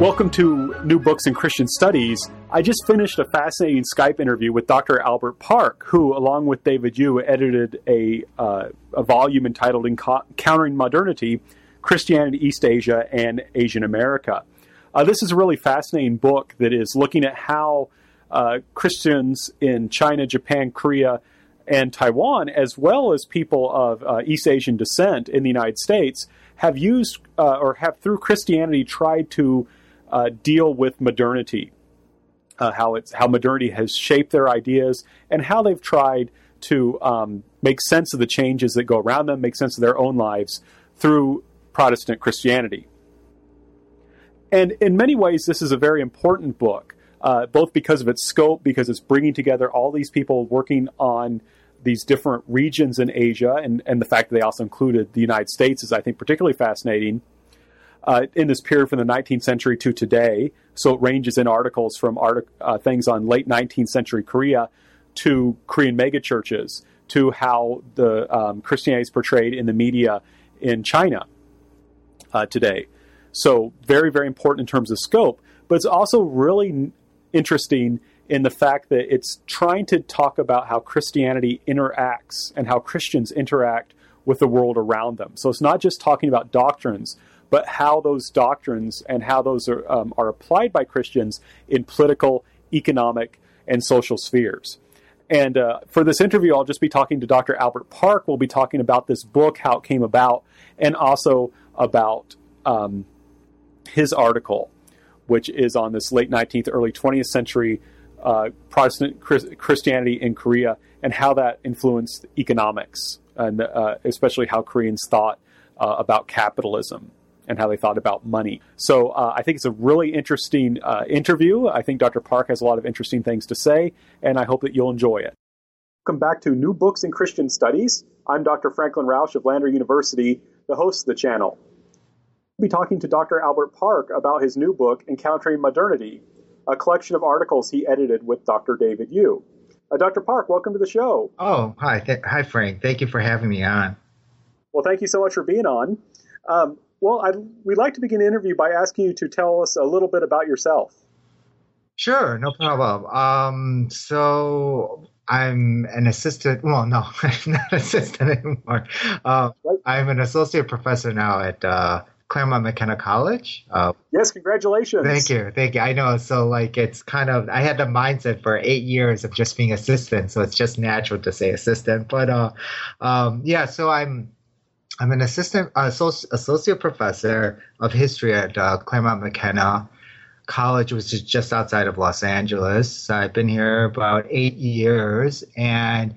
Welcome to New Books in Christian Studies. I just finished a fascinating Skype interview with Dr. Albert Park, who, along with David Yoo, edited a, uh, a volume entitled Encountering Modernity Christianity, East Asia, and Asian America. Uh, this is a really fascinating book that is looking at how uh, Christians in China, Japan, Korea, and Taiwan, as well as people of uh, East Asian descent in the United States, have used uh, or have through Christianity tried to uh, deal with modernity, uh, how it's how modernity has shaped their ideas, and how they've tried to um, make sense of the changes that go around them, make sense of their own lives through Protestant Christianity. And in many ways, this is a very important book, uh, both because of its scope, because it's bringing together all these people working on these different regions in Asia, and, and the fact that they also included the United States is, I think, particularly fascinating uh, in this period from the 19th century to today. So it ranges in articles from artic- uh, things on late 19th century Korea to Korean megachurches to how the um, Christianity is portrayed in the media in China uh, today. So very, very important in terms of scope, but it's also really interesting in the fact that it's trying to talk about how Christianity interacts and how Christians interact with the world around them. So it's not just talking about doctrines, but how those doctrines and how those are, um, are applied by Christians in political, economic, and social spheres. And uh, for this interview, I'll just be talking to Dr. Albert Park. We'll be talking about this book, how it came about, and also about um, his article, which is on this late 19th, early 20th century uh, Protestant Christianity in Korea and how that influenced economics, and uh, especially how Koreans thought uh, about capitalism and how they thought about money. So uh, I think it's a really interesting uh, interview. I think Dr. Park has a lot of interesting things to say, and I hope that you'll enjoy it. Welcome back to New Books in Christian Studies. I'm Dr. Franklin Rausch of Lander University, the host of the channel. We'll be talking to Dr. Albert Park about his new book, Encountering Modernity, a collection of articles he edited with Dr. David Yoo. Uh, Dr. Park, welcome to the show. Oh, hi. Th- hi, Frank. Thank you for having me on. Well, thank you so much for being on. Um, well, I'd, we'd like to begin the interview by asking you to tell us a little bit about yourself. Sure, no problem. Um, so I'm an assistant. Well, no, I'm not assistant anymore. Uh, I'm an associate professor now at uh, Claremont McKenna College. Uh, yes, congratulations. Thank you, thank you. I know. So like, it's kind of I had the mindset for eight years of just being assistant, so it's just natural to say assistant. But uh, um, yeah, so I'm I'm an assistant uh, associate professor of history at uh, Claremont McKenna College, which is just outside of Los Angeles. I've been here about eight years, and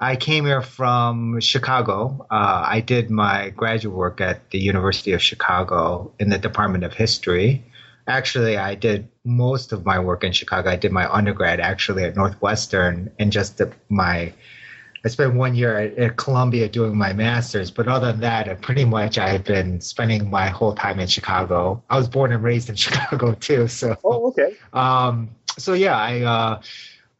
I came here from Chicago. Uh, I did my graduate work at the University of Chicago in the Department of History. Actually, I did most of my work in Chicago. I did my undergrad actually at Northwestern, and just the, my I spent one year at, at, Columbia doing my master's, but other than that, pretty much I've been spending my whole time in Chicago. I was born and raised in Chicago too, so. Oh, okay. Um, so yeah, I uh,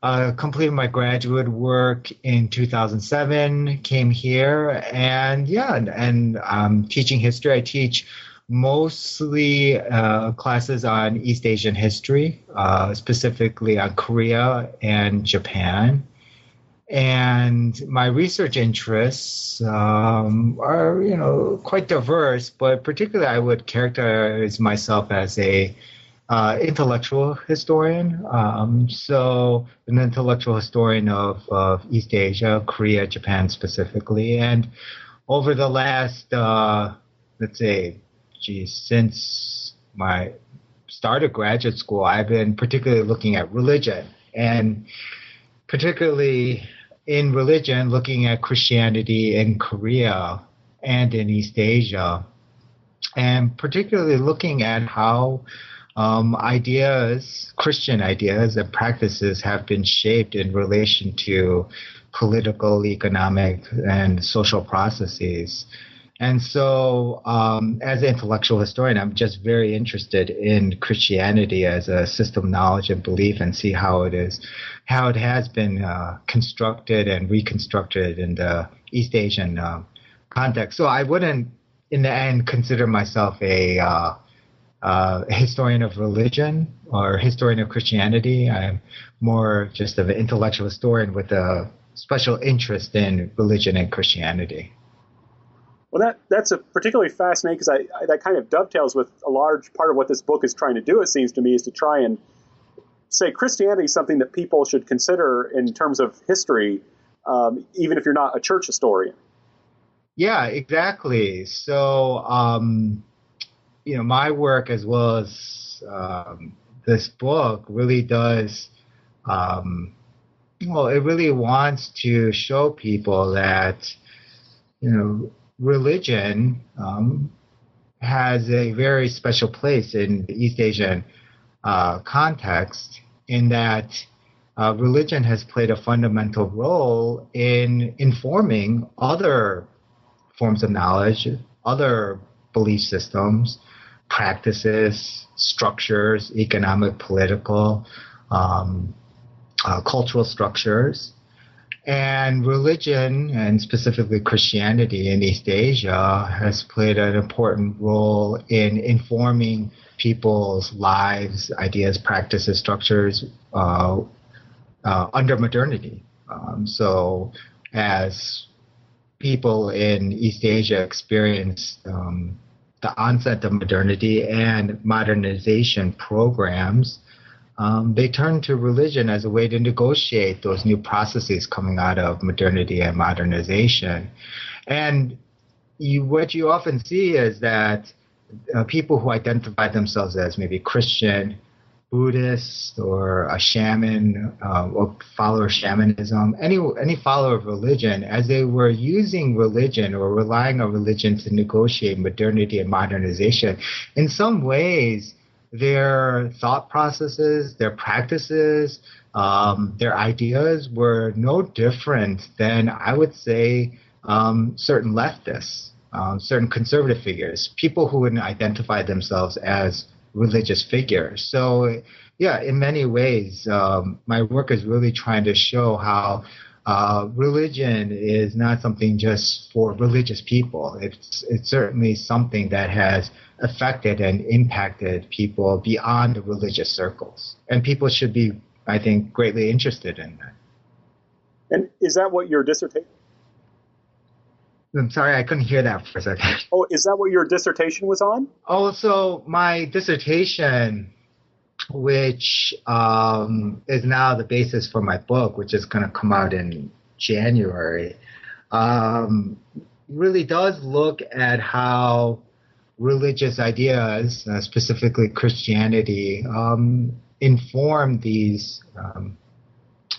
uh, completed my graduate work in 2007. Came here, and yeah, and, and um, teaching history. I teach mostly uh, classes on East Asian history, uh, specifically on Korea and Japan and my research interests um, are you know quite diverse but particularly i would characterize myself as a uh, intellectual historian. Um, so an intellectual historian of, of east asia korea japan specifically. And over the last uh, let's say geez since my start of graduate school i've been particularly looking at religion. And particularly in religion, looking at Christianity in Korea and in East Asia. and particularly looking at how um, ideas, Christian ideas and practices have been shaped in relation to political, economic, and social processes. And so, um, as an intellectual historian, I'm just very interested in Christianity as a system of knowledge and belief, and see how it is, how it has been uh, constructed and reconstructed in the East Asian uh, context. So I wouldn't, in the end, consider myself a uh, uh, historian of religion or historian of Christianity. I'm more just of an intellectual historian with a special interest in religion and Christianity. Well, that that's a particularly fascinating because I, I, that kind of dovetails with a large part of what this book is trying to do. It seems to me is to try and say Christianity is something that people should consider in terms of history, um, even if you're not a church historian. Yeah, exactly. So, um, you know, my work as well as um, this book really does, um, well, it really wants to show people that, you know, religion um, has a very special place in the East Asian uh, context in that uh, religion has played a fundamental role in informing other forms of knowledge, other belief systems, practices, structures, economic, political, um, uh, cultural structures. And religion, and specifically Christianity in East Asia, has played an important role in informing people's lives, ideas, practices, structures uh, uh, under modernity. Um, so, as people in East Asia experienced um, the onset of modernity and modernization programs, um, they turned to religion as a way to negotiate those new processes coming out of modernity and modernization. And you, what you often see is that uh, people who identify themselves as maybe Christian Buddhist or a shaman uh, or follower of shamanism, any any follower of religion, as they were using religion or relying on religion to negotiate modernity and modernization, in some ways, their thought processes, their practices, um, their ideas were no different than I would say um, certain leftists, um, certain conservative figures, people who wouldn't identify themselves as religious figures. So, yeah, in many ways, um, my work is really trying to show how uh, religion is not something just for religious people. It's it's certainly something that has affected and impacted people beyond the religious circles, and people should be, I think, greatly interested in that. And is that what your dissertation? I'm sorry, I couldn't hear that for a second. Oh, is that what your dissertation was on? Oh, so my dissertation, which um, is now the basis for my book, which is going to come out in January, um, really does look at how religious ideas, uh, specifically Christianity, um, inform these um,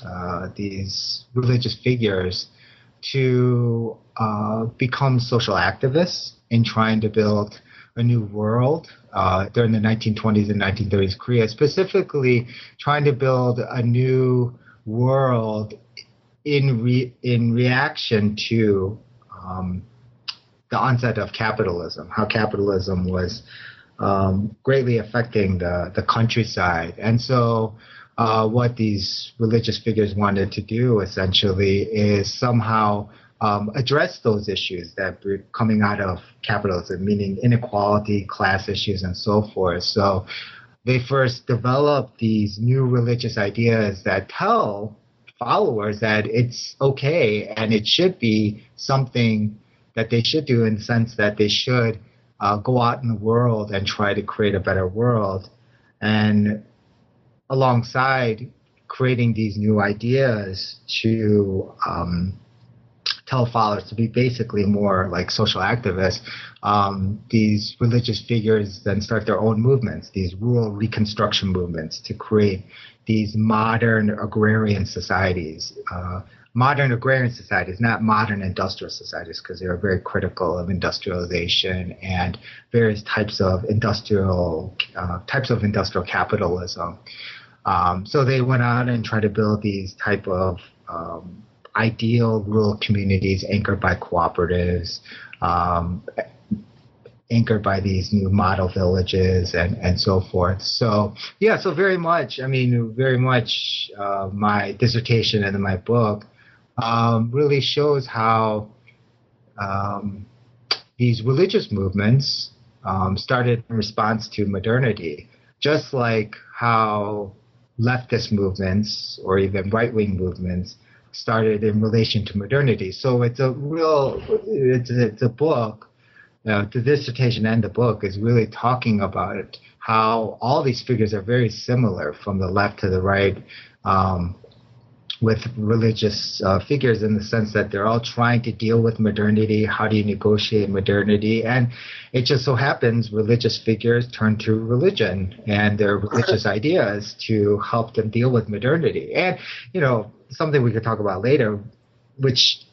uh, these religious figures to uh, become social activists in trying to build a new world uh, during the 1920s and 1930s Korea, specifically trying to build a new world in re- in reaction to um, the onset of capitalism, how capitalism was um, greatly affecting the the countryside, and so uh, what these religious figures wanted to do essentially is somehow um, address those issues that were coming out of capitalism, meaning inequality, class issues, and so forth. So they first developed these new religious ideas that tell followers that it's okay and it should be something that they should do in the sense that they should uh, go out in the world and try to create a better world. And alongside creating these new ideas to um, tell followers to be basically more like social activists, um, these religious figures then start their own movements, these rural reconstruction movements to create these modern agrarian societies, uh, modern agrarian societies, not modern industrial societies, because they were very critical of industrialization and various types of industrial uh, types of industrial capitalism. Um, so they went out and tried to build these type of um, ideal rural communities anchored by cooperatives, um, anchored by these new model villages and, and so forth. So yeah, so very much, I mean, very much uh, my dissertation and my book um, really shows how um, these religious movements um, started in response to modernity, just like how leftist movements or even right wing movements started in relation to modernity. So it's a real, it's, it's a book. Uh, the dissertation and the book is really talking about it, how all these figures are very similar from the left to the right. Um, with religious uh, figures in the sense that they're all trying to deal with modernity. How do you negotiate modernity? And it just so happens religious figures turn to religion and their religious ideas to help them deal with modernity. And, you know, something we could talk about later, which,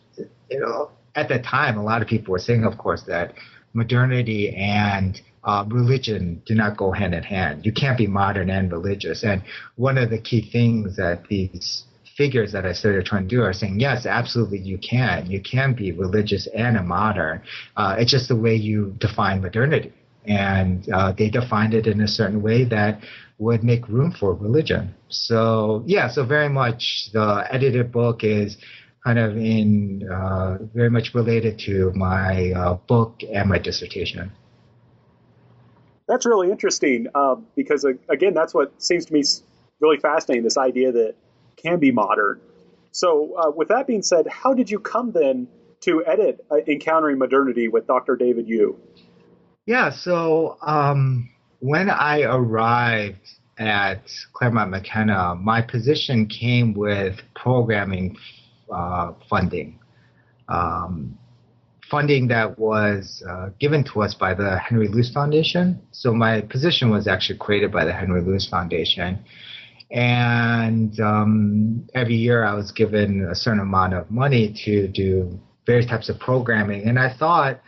you know, at that time, a lot of people were saying, of course, that modernity and uh, religion do not go hand in hand. You can't be modern and religious. And one of the key things that these figures that I started trying to do are saying, yes, absolutely, you can. You can be religious and a modern. Uh, it's just the way you define modernity. And uh, they defined it in a certain way that would make room for religion. So, yeah, so very much the edited book is kind of in uh, very much related to my uh, book and my dissertation. That's really interesting uh, because, again, that's what seems to me really fascinating this idea that can be modern. So, uh, with that being said, how did you come then to edit uh, Encountering Modernity with Dr. David Yoo? Yeah, so um, when I arrived at Claremont McKenna, my position came with programming uh, funding. Um, funding that was uh, given to us by the Henry Luce Foundation. So my position was actually created by the Henry Luce Foundation. And um, every year I was given a certain amount of money to do various types of programming. And I thought,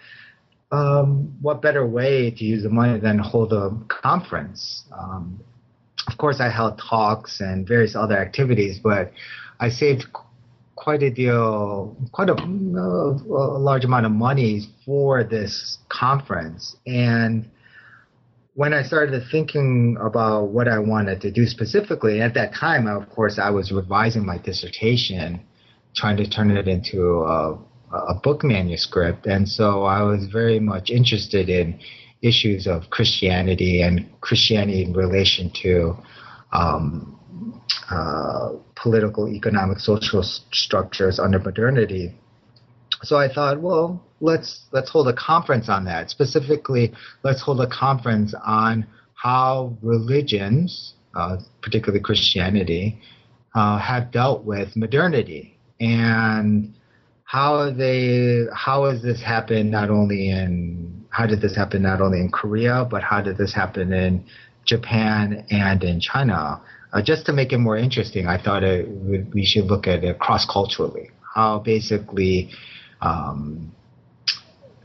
um, what better way to use the money than hold a conference? Um, of course, I held talks and various other activities, but I saved quite a deal, quite a, a large amount of money for this conference. And when I started thinking about what I wanted to do specifically, at that time, of course, I was revising my dissertation, trying to turn it into a, a book manuscript. And so I was very much interested in issues of Christianity and Christianity in relation to um, uh, political, economic, social structures under modernity. So I thought, well, let's let's hold a conference on that. Specifically, let's hold a conference on how religions, uh, particularly Christianity, uh, have dealt with modernity and how they how has this happened not only in how did this happen not only in Korea but how did this happen in Japan and in China? Uh, just to make it more interesting, I thought it, we should look at it cross culturally. How basically um,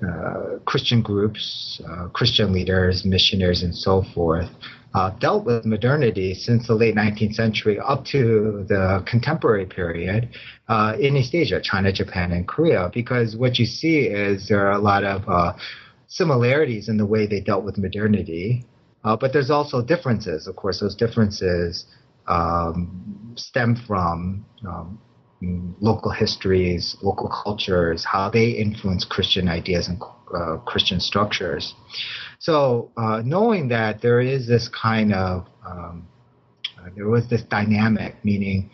uh, Christian groups, uh, Christian leaders, missionaries, and so forth uh, dealt with modernity since the late 19th century up to the contemporary period uh, in East Asia, China, Japan, and Korea. Because what you see is there are a lot of uh, similarities in the way they dealt with modernity, but there's also differences. Of course, those differences um, stem from um, local histories, local cultures, how they influence Christian ideas and uh, Christian structures. So, uh, knowing that there is this kind of, um, uh, there was this dynamic, meaning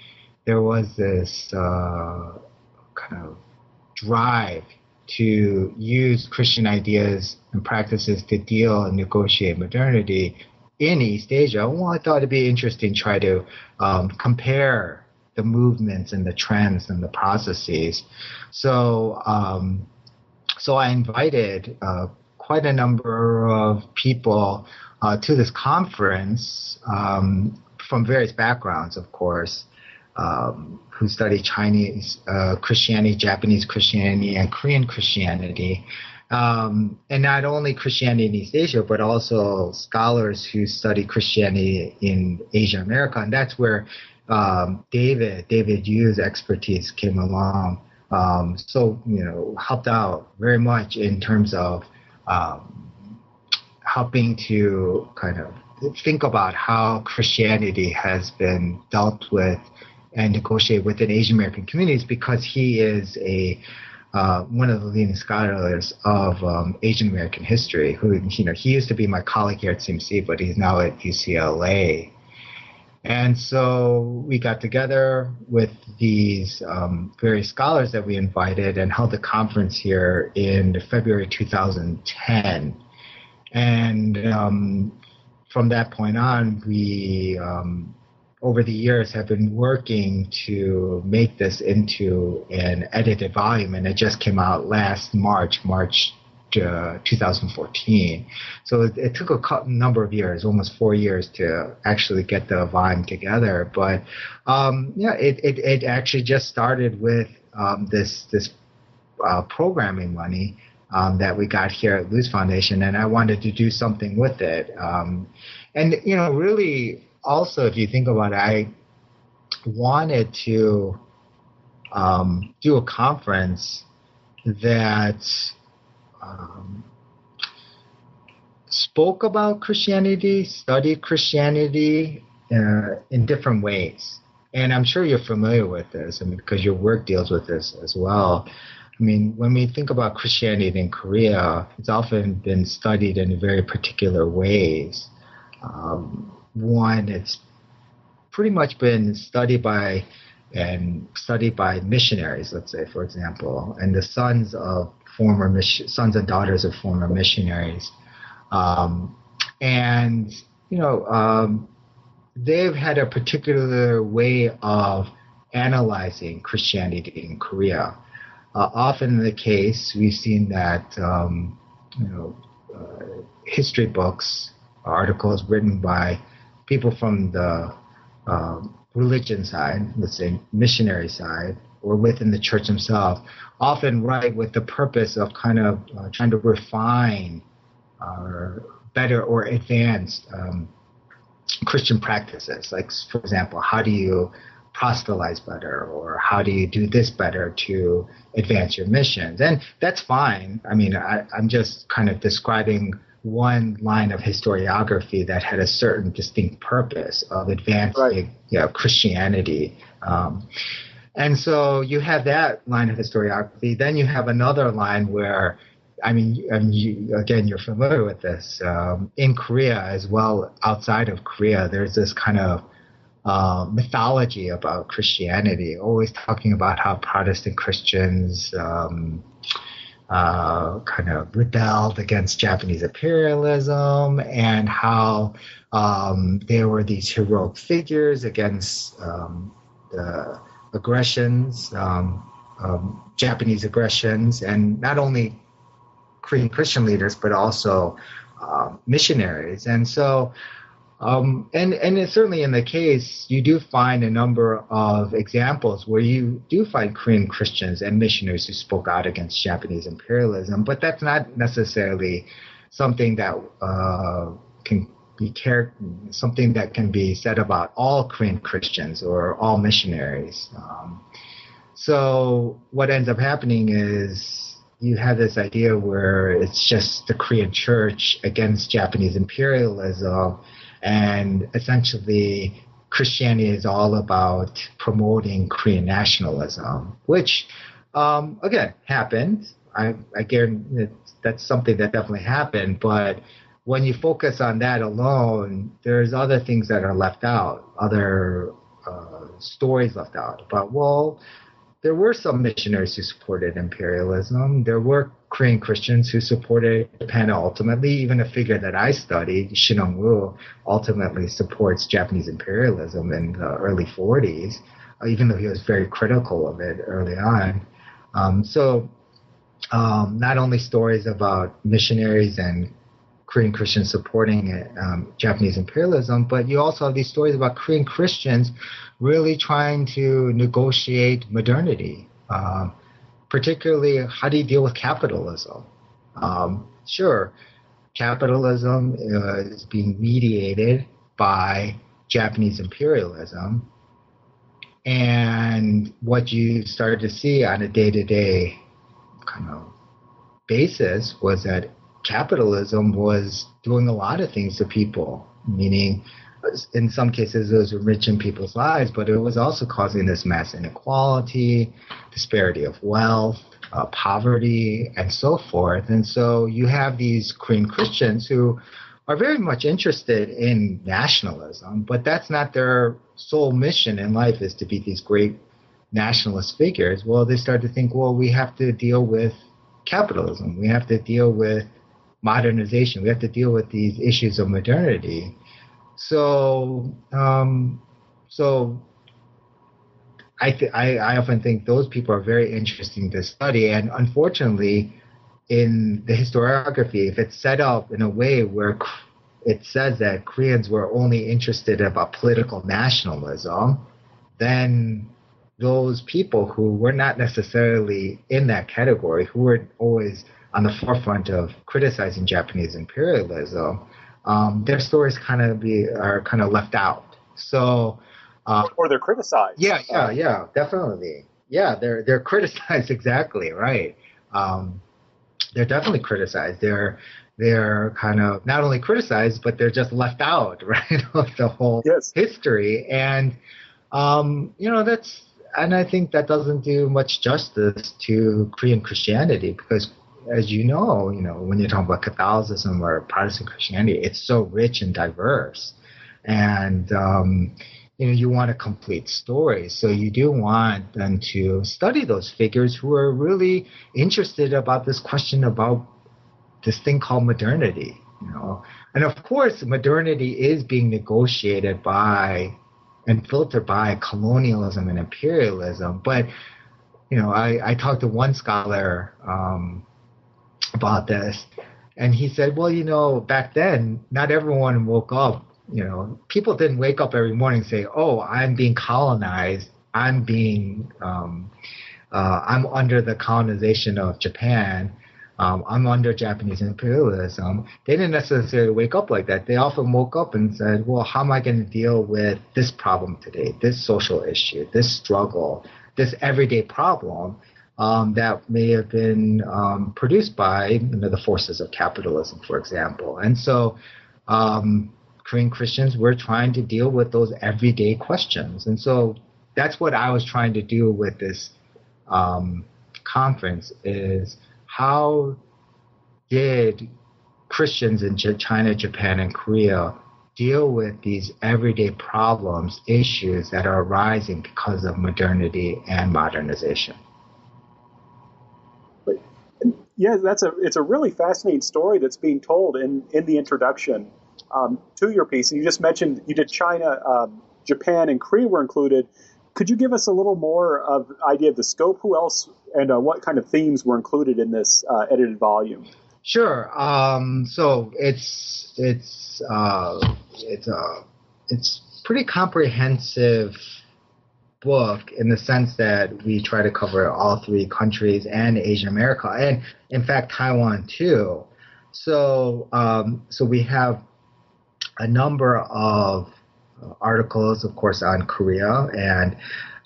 there was this uh, kind of drive to use Christian ideas and practices to deal and negotiate modernity in East Asia. Well, I thought it'd be interesting to try to um, compare the movements and the trends and the processes. So, um, so I invited uh, quite a number of people uh, to this conference um, from various backgrounds, of course. um, who study Chinese uh, Christianity, Japanese Christianity, and Korean Christianity. Um, and not only Christianity in East Asia, but also scholars who study Christianity in Asia America. And that's where um, David, David Yoo's expertise came along. Um, so, you know, helped out very much in terms of um, helping to kind of think about how Christianity has been dealt with and negotiated within Asian American communities because he is a uh, one of the leading scholars of um, Asian American history. Who you know he used to be my colleague here at CMC, but he's now at UCLA. And so we got together with these um, various scholars that we invited and held a conference here in February 2010. And um, from that point on, we um, over the years have been working to make this into an edited volume, and it just came out last March, March uh, 2014. So it, it took a number of years, almost four years, to actually get the volume together. But um, yeah, it, it, it actually just started with um, this this uh, programming money. Um, that we got here at Luce Foundation, and I wanted to do something with it. Um, and you know, really, also, if you think about it, I wanted to um, do a conference that um, spoke about Christianity, studied Christianity uh, in different ways. And I'm sure you're familiar with this, I mean, because your work deals with this as well. I mean, when we think about Christianity in Korea, it's often been studied in very particular ways. Um, one, it's pretty much been studied by and studied by missionaries, let's say, for example, and the sons of former mission, sons and daughters of former missionaries, um, and you know um, they've had a particular way of analyzing Christianity in Korea. Uh, often the case, we've seen that um, you know uh, history books, articles written by people from the uh, religion side, let's say missionary side, or within the church themselves, often write with the purpose of kind of uh, trying to refine or better or advanced um, Christian practices. Like, for example, how do you proselytize better, or how do you do this better to advance your missions? And that's fine. I mean, I, I'm just kind of describing one line of historiography that had a certain distinct purpose of advancing right. you know, Christianity. Um, and so you have that line of historiography. Then you have another line where, I mean, I you, again, you're familiar with this. Um, in Korea, as well outside of Korea, there's this kind of uh, mythology about Christianity, always talking about how Protestant Christians um, uh, kind of rebelled against Japanese imperialism and how um, there were these heroic figures against um, the aggressions, um, um Japanese aggressions, and not only Korean Christian leaders, but also uh, missionaries. And so um, and and certainly in the case, you do find a number of examples where you do find Korean Christians and missionaries who spoke out against Japanese imperialism, but that's not necessarily something that uh, can be char- something that can be said about all Korean Christians or all missionaries. Um, so what ends up happening is you have this idea where it's just the Korean church against Japanese imperialism and essentially, Christianity is all about promoting Korean nationalism, which, um, again, happened. I, I guarantee that's something that definitely happened. But when you focus on that alone, there's other things that are left out, other uh, stories left out about, well, there were some missionaries who supported imperialism. There were Korean Christians who supported Japan ultimately. Even a figure that I studied, Shin Woo, ultimately supports Japanese imperialism in the early 40s, uh, even though he was very critical of it early on. Um, so, um, not only stories about missionaries and Korean Christians supporting um, Japanese imperialism, but you also have these stories about Korean Christians really trying to negotiate modernity. Uh, particularly, how do you deal with capitalism? Um, sure, capitalism uh, is being mediated by Japanese imperialism. And what you started to see on a day to day kind of basis was that capitalism was doing a lot of things to people, meaning in some cases it was enriching people's lives, but it was also causing this mass inequality, disparity of wealth, uh, poverty, and so forth. And so you have these Korean Christians who are very much interested in nationalism, but that's not their sole mission in life is to be these great nationalist figures. Well, they start to think, well, we have to deal with capitalism. We have to deal with modernization. We have to deal with these issues of modernity. So, um, so I, th- I, I often think those people are very interesting to study. And unfortunately, in the historiography, if it's set up in a way where it says that Koreans were only interested about political nationalism, then those people who were not necessarily in that category, who were always on the forefront of criticizing Japanese imperialism, um, their stories kind of be are kind of left out. So, uh, or they're criticized. Yeah, yeah, yeah, definitely. Yeah, they're they're criticized exactly right. Um, they're definitely criticized. They're they're kind of not only criticized, but they're just left out, right, of the whole yes. history. And um, you know that's and I think that doesn't do much justice to Korean Christianity because as you know, you know, when you're talking about Catholicism or Protestant Christianity, it's so rich and diverse. And, um, you know, you want a complete story. So you do want them to study those figures who are really interested about this question about this thing called modernity, you know. And of course, modernity is being negotiated by and filtered by colonialism and imperialism. But, you know, I, I talked to one scholar, um, about this. And he said, well, you know, back then, not everyone woke up. You know, people didn't wake up every morning and say, oh, I'm being colonized. I'm being, um, uh, I'm under the colonization of Japan. Um, I'm under Japanese imperialism. They didn't necessarily wake up like that. They often woke up and said, well, how am I going to deal with this problem today, this social issue, this struggle, this everyday problem? Um, that may have been um, produced by you know, the forces of capitalism, for example. And so, um, Korean Christians were trying to deal with those everyday questions. And so, that's what I was trying to do with this um, conference: is how did Christians in China, Japan, and Korea deal with these everyday problems, issues that are arising because of modernity and modernization? Yeah, that's a it's a really fascinating story that's being told in in the introduction um, to your piece. And you just mentioned you did China, um, Japan, and Korea were included. Could you give us a little more of idea of the scope? Who else and uh, what kind of themes were included in this uh, edited volume? Sure. Um, so it's it's uh, it's uh, it's pretty comprehensive book in the sense that we try to cover all three countries and Asian America, and in fact Taiwan too. So, um, so we have a number of articles, of course, on Korea, and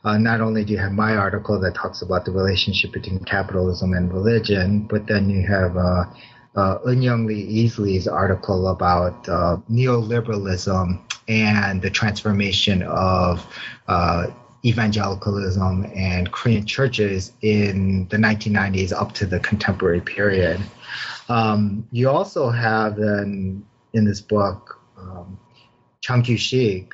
uh, not only do you have my article that talks about the relationship between capitalism and religion, but then you have uh, uh, Eun Lee Easley's article about uh, neoliberalism and the transformation of uh, evangelicalism and Korean churches in the 1990s up to the contemporary period. Um, you also have in, in this book um, Chang Kyu-shik,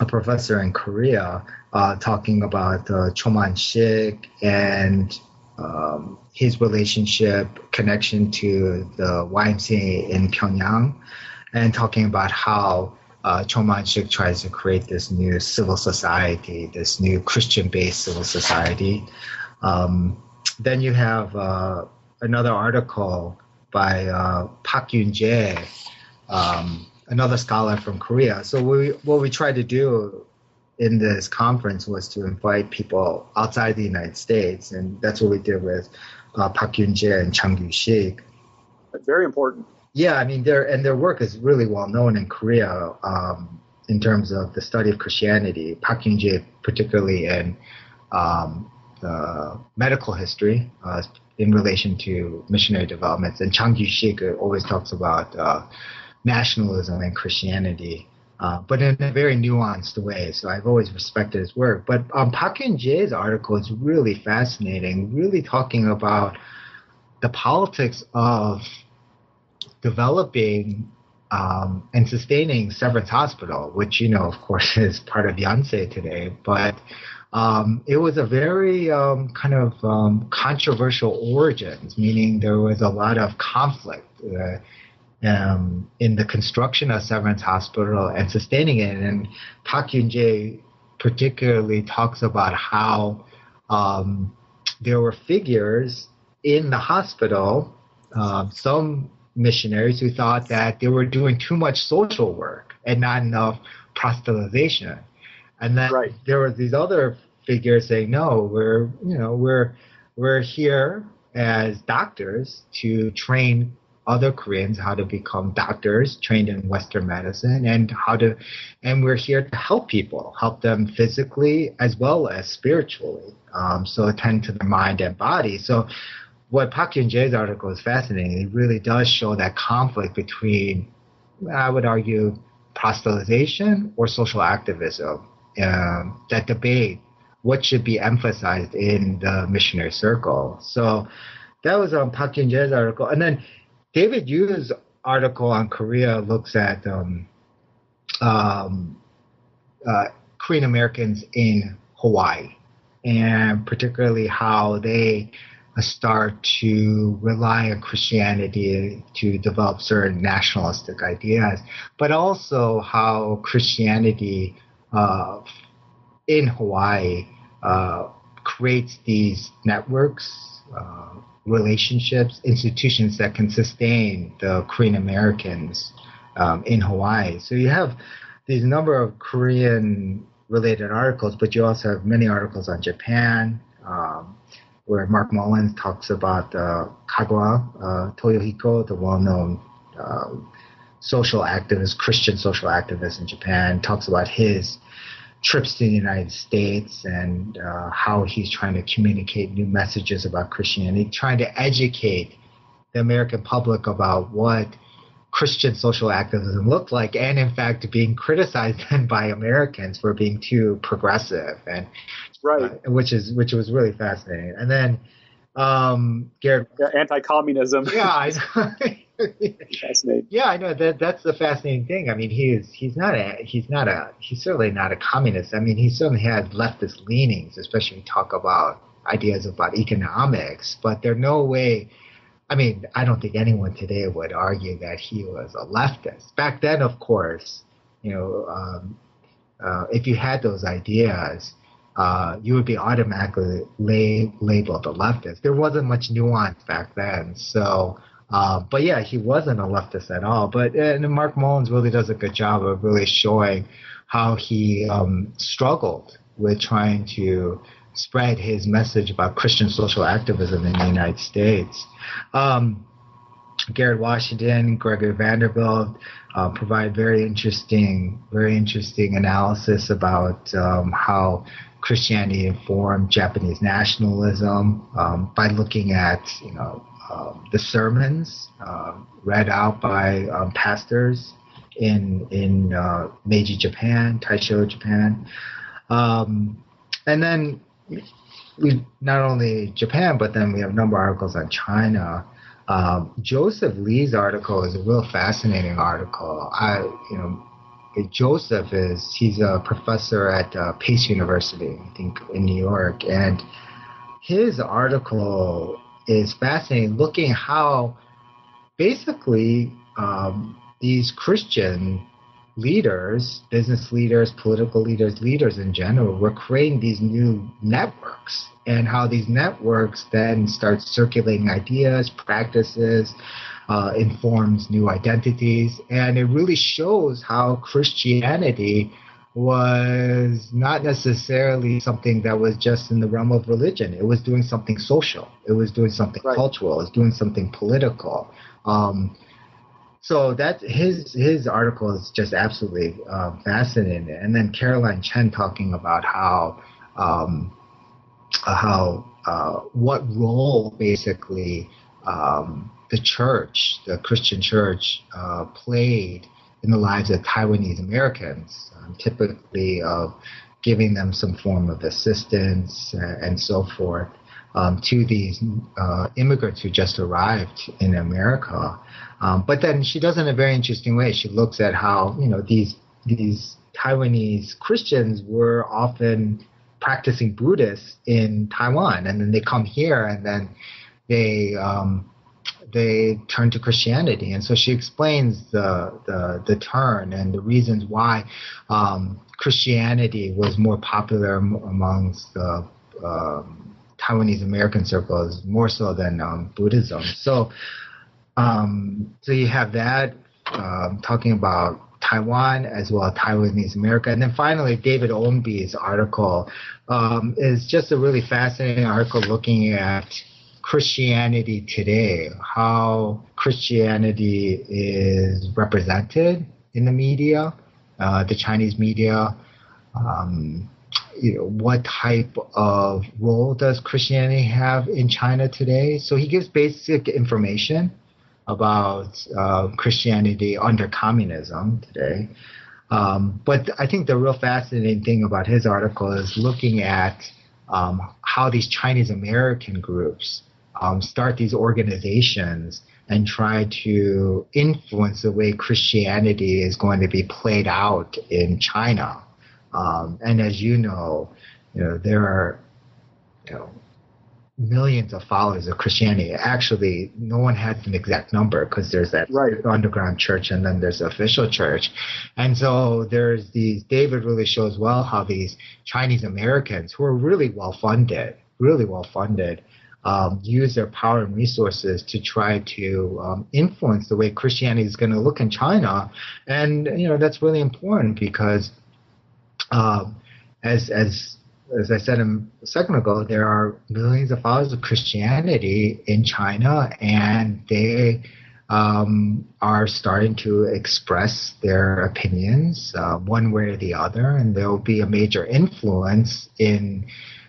a professor in Korea, uh, talking about uh, Cho Man-sik and um, his relationship, connection to the YMCA in Pyongyang, and talking about how uh, Cho Man tries to create this new civil society, this new Christian-based civil society. Um, then you have uh, another article by uh, Park Yun Jae, um, another scholar from Korea. So we, what we tried to do in this conference was to invite people outside the United States, and that's what we did with uh, Park Yun Jae and Chang Yu Shik. Very important. Yeah, I mean, their and their work is really well known in Korea um, in terms of the study of Christianity. Park Yun Jae, particularly in um, medical history uh, in relation to missionary developments, and Chang Yu Shik always talks about uh, nationalism and Christianity. Uh, but in a very nuanced way. So I've always respected his work. But um, Park Jae's article is really fascinating, really talking about the politics of developing um, and sustaining Severance Hospital, which, you know, of course, is part of Yonsei today. But um, it was a very um, kind of um, controversial origins, meaning there was a lot of conflict. Uh, um, in the construction of Severance Hospital and sustaining it. And Park Yun Jae particularly talks about how um, there were figures in the hospital, uh, some missionaries who thought that they were doing too much social work and not enough proselytization. And then right. there were these other figures saying, no, we're, you know, we're, we're here as doctors to train other Koreans how to become doctors trained in Western medicine and how to, and we're here to help people, help them physically as well as spiritually. Um, so attend to the mind and body. So what Park Yun Jae's article is fascinating. It really does show that conflict between, I would argue, proselytization or social activism. Um, that debate, what should be emphasized in the missionary circle. So that was on Park Yun Jae's article. And then David Yoo's article on Korea looks at um, um, uh, Korean Americans in Hawaii, and particularly how they start to rely on Christianity to develop certain nationalistic ideas, but also how Christianity uh, in Hawaii uh, creates these networks, uh, relationships, institutions that can sustain the Korean Americans um, in Hawaii. So you have these number of Korean related articles, but you also have many articles on Japan, um, where Mark Mullins talks about uh, Kagawa uh, Toyohiko, the well-known uh, social activist, Christian social activist in Japan, talks about his trips to the United States and uh, how he's trying to communicate new messages about Christianity, trying to educate the American public about what Christian social activism looked like, and in fact being criticized then by Americans for being too progressive, and right, uh, which is which was really fascinating. And then um, Garrett, yeah, anti-communism. Yeah, I fascinating. Yeah, I know that that's the fascinating thing. I mean, he's he's not a he's not a he's certainly not a communist. I mean, he certainly had leftist leanings, especially when you talk about ideas about economics. But there's no way. I mean, I don't think anyone today would argue that he was a leftist. Back then, of course, you know, um, uh, if you had those ideas, uh, you would be automatically la- labeled a leftist. There wasn't much nuance back then, so uh, but yeah, he wasn't a leftist at all. But and Mark Mullins really does a good job of really showing how he um, struggled with trying to spread his message about Christian social activism in the United States. Um, Garrett Washington, Gregory Vanderbilt uh, provide very interesting, very interesting analysis about um, how Christianity informed Japanese nationalism um, by looking at, you know, um, the sermons uh, read out by um, pastors in in uh, Meiji Japan, Taisho Japan, um, and then we not only Japan, but then we have a number of articles on China. Um, Joseph Lee's article is a real fascinating article. I, you know, Joseph is he's a professor at uh, Pace University, I think, in New York, and his article is fascinating looking how basically um, these Christian leaders, business leaders, political leaders, leaders in general, were creating these new networks and how these networks then start circulating ideas, practices, uh, informs new identities, and it really shows how Christianity was not necessarily something that was just in the realm of religion. It was doing something social. It was doing something right. cultural. It was doing something political. Um, so that his his article is just absolutely uh, fascinating. And then Caroline Chen talking about how um, uh, how uh, what role basically um, the church, the Christian church, uh, played in the lives of Taiwanese Americans, um, typically of giving them some form of assistance uh, and so forth um, to these uh, immigrants who just arrived in America. Um, but then she does it in a very interesting way. She looks at how you know these these Taiwanese Christians were often practicing Buddhists in Taiwan, and then they come here, and then they um, they turn to Christianity. And so she explains the the, the turn and the reasons why um, Christianity was more popular amongst the um, Taiwanese American circles more so than um, Buddhism. So um, so you have that um, talking about Taiwan as well as Taiwanese America. And then finally, David Ownby's article um, is just a really fascinating article looking at Christianity today, how Christianity is represented in the media, uh, the Chinese media. Um, you know, what type of role does Christianity have in China today? So he gives basic information about uh, Christianity under communism today. Um, but I think the real fascinating thing about his article is looking at um, how these Chinese American groups um, start these organizations and try to influence the way Christianity is going to be played out in China. Um, and as you know, you know there are you know millions of followers of Christianity. Actually, no one has an exact number because there's that right. underground church and then there's the official church. And so there's these, David really shows well how these Chinese Americans who are really well funded, really well funded, um, use their power and resources to try to um, influence the way Christianity is going to look in China, and you know that's really important because, um, as as as I said a second ago, there are millions of followers of Christianity in China, and they um, are starting to express their opinions uh, one way or the other, and there will be a major influence in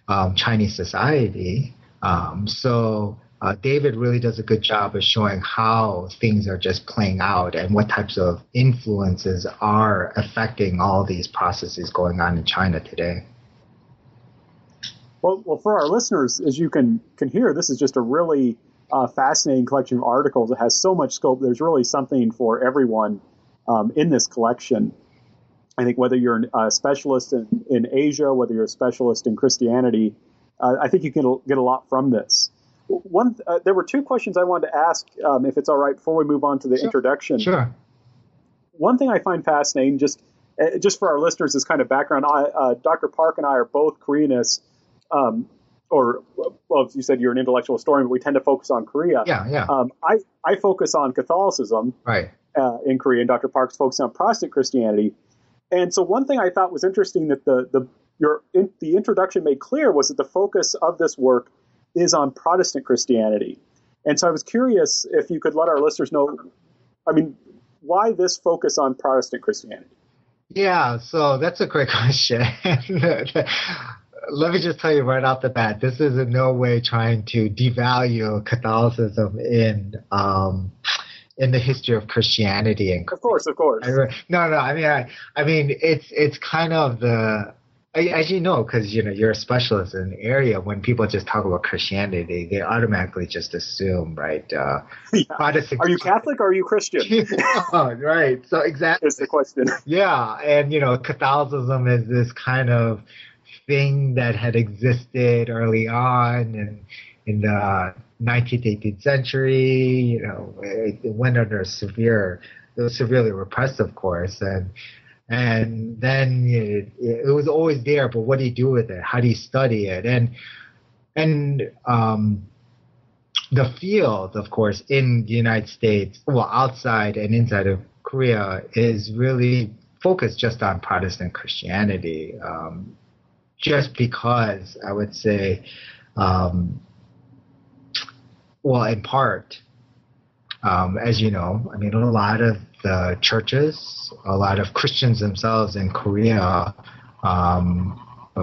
um, Chinese society. Um, so uh, David really does a good job of showing how things are just playing out and what types of influences are affecting all these processes going on in China today. Well, well, for our listeners, as you can can hear, this is just a really uh, fascinating collection of articles. It has so much scope. There's really something for everyone um, in this collection. I think whether you're a specialist in, in Asia, whether you're a specialist in Christianity, uh, I think you can get a lot from this. One, uh, there were two questions I wanted to ask, um, if it's all right, before we move on to the sure. introduction. Sure. One thing I find fascinating, just uh, just for our listeners, as kind of background, I, uh, Dr. Park and I are both Koreanists, um, or well, you said you're an intellectual historian, but we tend to focus on Korea. Yeah, yeah. Um, I I focus on Catholicism, right, uh, in Korea, and Dr. Park's focus on Protestant Christianity. And so, one thing I thought was interesting that the the your in, the introduction made clear was that the focus of this work is on Protestant Christianity. And so I was curious if you could let our listeners know, I mean, why this focus on Protestant Christianity? Yeah, so that's a great question. Let me just tell you right off the bat, this is in no way trying to devalue Catholicism in um, in the history of Christianity. And of course, of course. No, no. I mean, I, I mean, it's it's kind of the as you know, because you know you're a specialist in the area, when people just talk about Christianity, they automatically just assume, right? Uh, yeah. Are you Catholic or are you Christian? yeah, right. So exactly is the question. Yeah, and you know, Catholicism is this kind of thing that had existed early on and in the 19th, 18th century. You know, it, it went under severe, it was severely repressed, of course, and and then it, it, was always there. But what do you do with it? How do you study it? And and um, the field, of course, in the United States, well, outside and inside of Korea, is really focused just on Protestant Christianity. Um, just because I would say, um, well, in part, um, as you know, I mean, a lot of the churches, a lot of Christians themselves in Korea, um,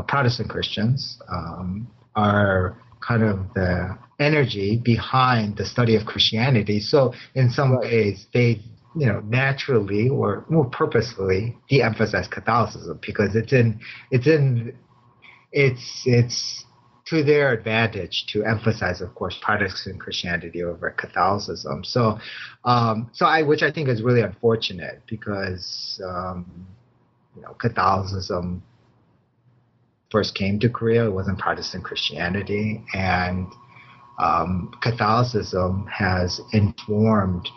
Protestant Christians, um, are kind of the energy behind the study of Christianity. So in some ways, they you know naturally or more purposefully de-emphasize Catholicism because it's in it's in it's it's to their advantage to emphasize, of course, Protestant Christianity over Catholicism. So, um, so I, which I think is really unfortunate because, um, you know, Catholicism first came to Korea. It wasn't Protestant Christianity, and um, Catholicism has informed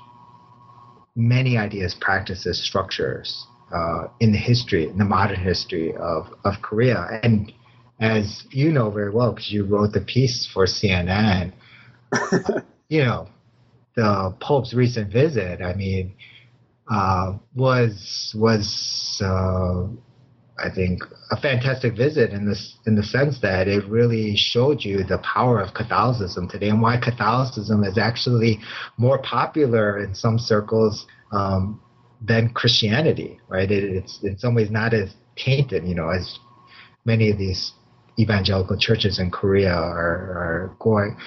many ideas, practices, structures uh, in the history, in the modern history of, of Korea. And as you know very well, because you wrote the piece for CNN, you know, the Pope's recent visit, I mean, uh, was was uh, I think a fantastic visit in this in the sense that it really showed you the power of Catholicism today and why Catholicism is actually more popular in some circles um, than Christianity, right? It, it's in some ways not as tainted, you know, as many of these evangelical churches in Korea are, are going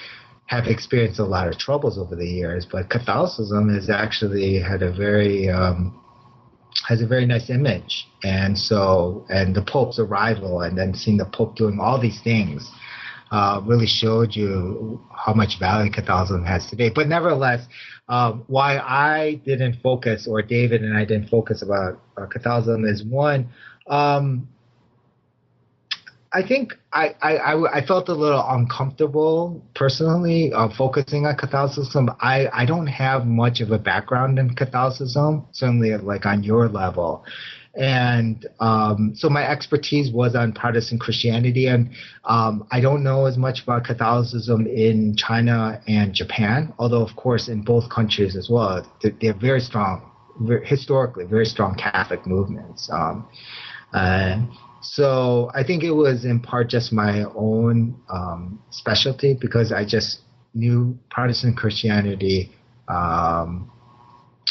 have experienced a lot of troubles over the years, but Catholicism has actually had a very um, has a very nice image, and so and the Pope's arrival, and then seeing the Pope doing all these things, uh, really showed you how much value Catholicism has today. But nevertheless, um, why I didn't focus, or David and I didn't focus about uh, Catholicism, is one. Um, I think I, I, I, felt a little uncomfortable personally uh, focusing on Catholicism. I, I don't have much of a background in Catholicism, certainly like on your level. And um, so my expertise was on Protestant Christianity, and um, I don't know as much about Catholicism in China and Japan, although, of course, in both countries as well, they're, very strong, historically, very strong Catholic movements. Um, uh, so I think it was in part just my own um, specialty because I just knew Protestant Christianity um,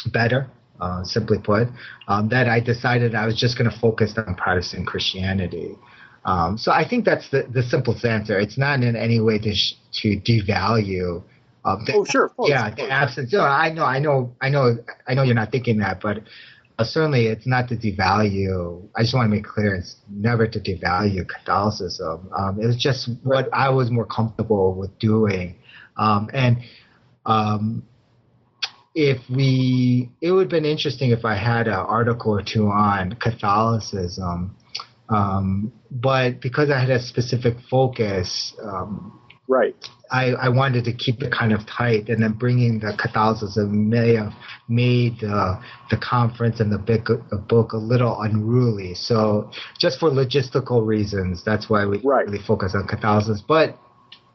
better, uh, simply put, um, that I decided I was just going to focus on Protestant Christianity. Um, so I think that's the, the simplest answer. It's not in any way to, sh- to devalue. Um, the, oh sure, yeah, the absence. No, I know, I know, I know, I know you're not thinking that, but uh, certainly it's not to devalue. I just want to make clear it's never to devalue Catholicism. Um, it's just what I was more comfortable with doing. Um, and um, if we, it would have been interesting if I had an article or two on Catholicism. Um, but because I had a specific focus, um, right I, I wanted to keep it kind of tight, and then bringing the Catholicism may have made uh, the conference and the book, the book a little unruly. So just for logistical reasons, that's why we right. really focus on Catholicism. But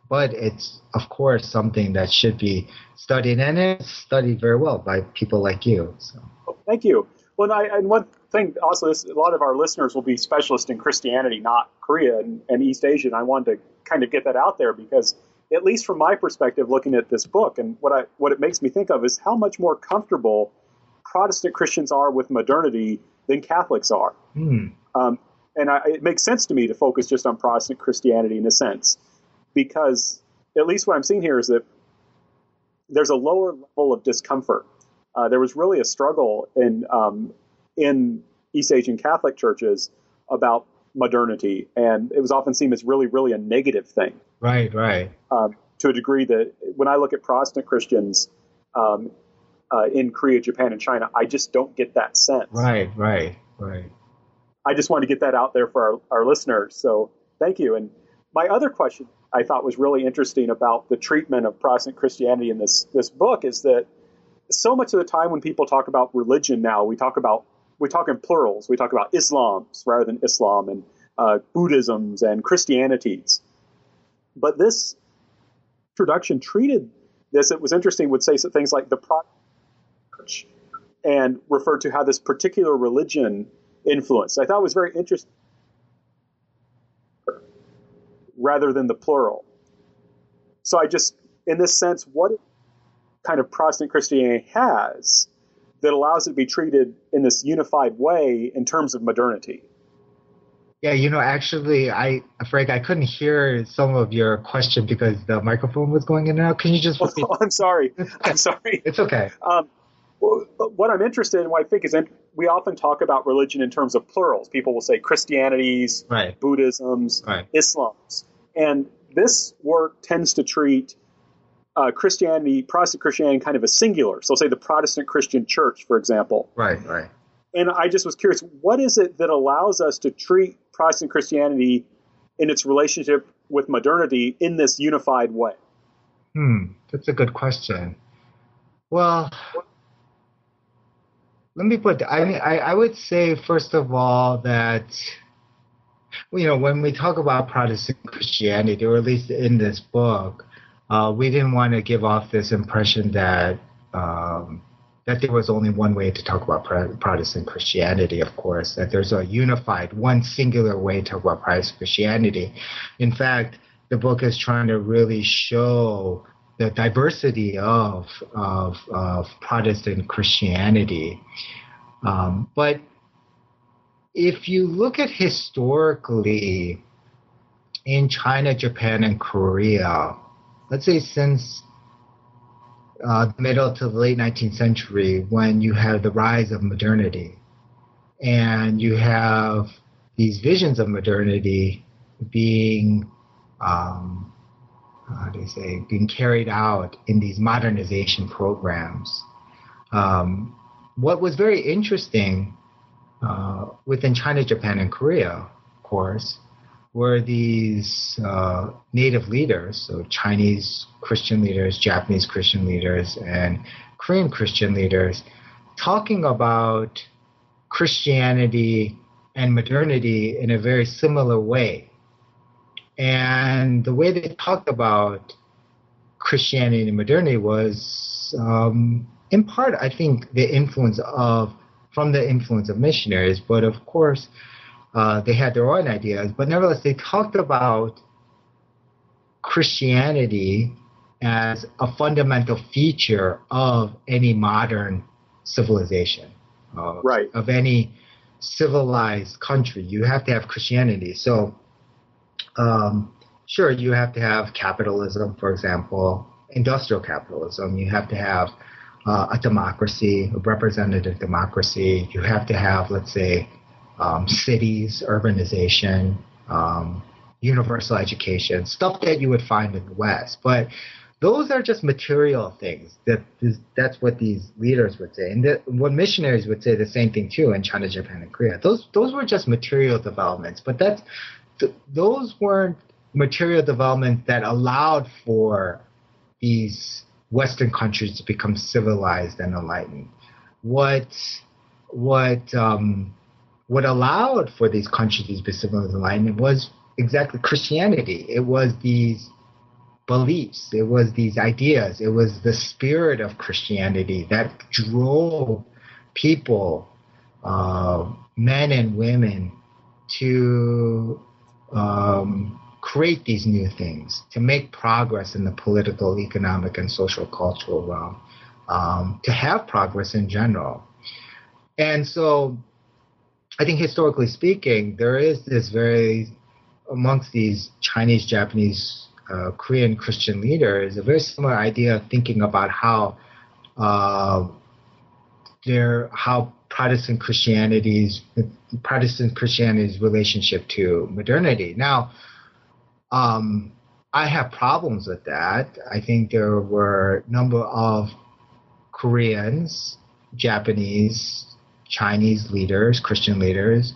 but it's of course something that should be studied, and it's studied very well by people like you. So. thank you. Well, I, and one thing also, this, a lot of our listeners will be specialists in Christianity, not Korea and, and East Asia. And I wanted to kind of get that out there because at least from my perspective, looking at this book, and what I what it makes me think of is how much more comfortable Protestant Christians are with modernity than Catholics are. Mm. Um, and I, it makes sense to me to focus just on Protestant Christianity in a sense, because at least what I'm seeing here is that there's a lower level of discomfort. Uh, there was really a struggle in um, in East Asian Catholic churches about modernity, and it was often seen as really, really a negative thing. Right, right. Um, to a degree that when I look at Protestant Christians um, uh, in Korea, Japan, and China, I just don't get that sense. Right, right, right. I just wanted to get that out there for our, our listeners. So thank you. And my other question I thought was really interesting about the treatment of Protestant Christianity in this this book is that so much of the time when people talk about religion now, we talk about we talk in plurals. We talk about Islams rather than Islam and uh, Buddhisms and Christianities. But this introduction treated this, it was interesting, would say things like the Church and refer to how this particular religion influenced. I thought it was very interesting rather than the plural. So I just, in this sense, what kind of Protestant Christianity has that allows it to be treated in this unified way in terms of modernity? Yeah, you know, actually, I, Frank, I couldn't hear some of your question because the microphone was going in and out. Can you just repeat? Oh, I'm sorry. I'm sorry. It's okay. Um, what I'm interested in, what I think is, we often talk about religion in terms of plurals. People will say Christianities, right. Buddhisms, right. Islams, and this work tends to treat uh, Christianity, Protestant Christianity, kind of a singular. So, say the Protestant Christian Church, for example. Right. Right. And I just was curious, what is it that allows us to treat Protestant Christianity in its relationship with modernity in this unified way? Hmm, that's a good question. Well, let me put. I mean, I, I would say first of all that you know when we talk about Protestant Christianity, or at least in this book, uh, we didn't want to give off this impression that um, that there was only one way to talk about Protestant Christianity, of course, that there's a unified, one singular way to talk about Protestant Christianity. In fact, the book is trying to really show the diversity of, of, of Protestant Christianity. Um, but if you look at historically in China, Japan, and Korea, let's say since uh, middle to the late 19th century when you have the rise of modernity and you have these visions of modernity being um, how do you say being carried out in these modernization programs um, what was very interesting uh, within china japan and korea of course were these uh, native leaders, so Chinese Christian leaders, Japanese Christian leaders, and Korean Christian leaders, talking about Christianity and modernity in a very similar way. And the way they talked about Christianity and modernity was, um, in part, I think, the influence of from the influence of missionaries, but of course, uh, they had their own ideas, but nevertheless, they talked about Christianity as a fundamental feature of any modern civilization, uh, right? Of any civilized country, you have to have Christianity. So, um, sure, you have to have capitalism, for example, industrial capitalism. You have to have uh, a democracy, a representative democracy. You have to have, let's say, um, cities, urbanization, um, universal education, stuff that you would find in the West. But those are just material things. That is, that's what these leaders would say, and that, what missionaries would say the same thing too in China, Japan, and Korea. Those those were just material developments, but that's th- those weren't material developments that allowed for these Western countries to become civilized and enlightened. What what um, what allowed for these countries to be civilized and enlightened was exactly Christianity. It was these beliefs, it was these ideas, it was the spirit of Christianity that drove people, uh, men and women, to um, create these new things, to make progress in the political, economic, and social cultural realm, um, to have progress in general. And so I think historically speaking, there is this very amongst these Chinese, Japanese, uh, Korean Christian leaders a very similar idea of thinking about how uh, their how Protestant Christianity's Protestant Christianity's relationship to modernity. Now, um, I have problems with that. I think there were a number of Koreans, Japanese, Chinese leaders, Christian leaders,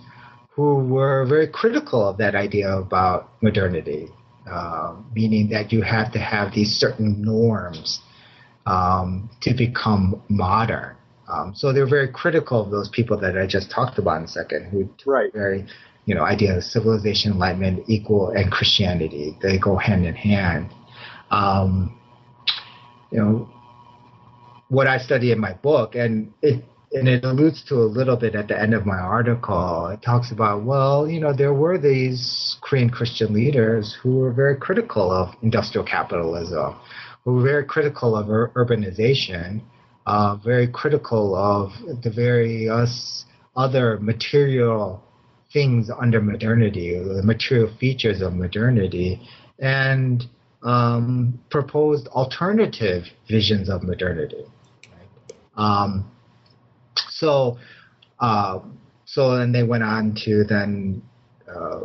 who were very critical of that idea about modernity, uh, meaning that you have to have these certain norms um, to become modern. Um, so they're very critical of those people that I just talked about in a second, who right. very, you know, idea of civilization, enlightenment, equal, and Christianity. They go hand in hand. Um, you know, what I study in my book, and it and it alludes to a little bit at the end of my article. It talks about, well, you know, there were these Korean Christian leaders who were very critical of industrial capitalism, who were very critical of ur- urbanization, uh, very critical of the various other material things under modernity, the material features of modernity, and um, proposed alternative visions of modernity. Right? Um, so, uh, so then they went on to then uh,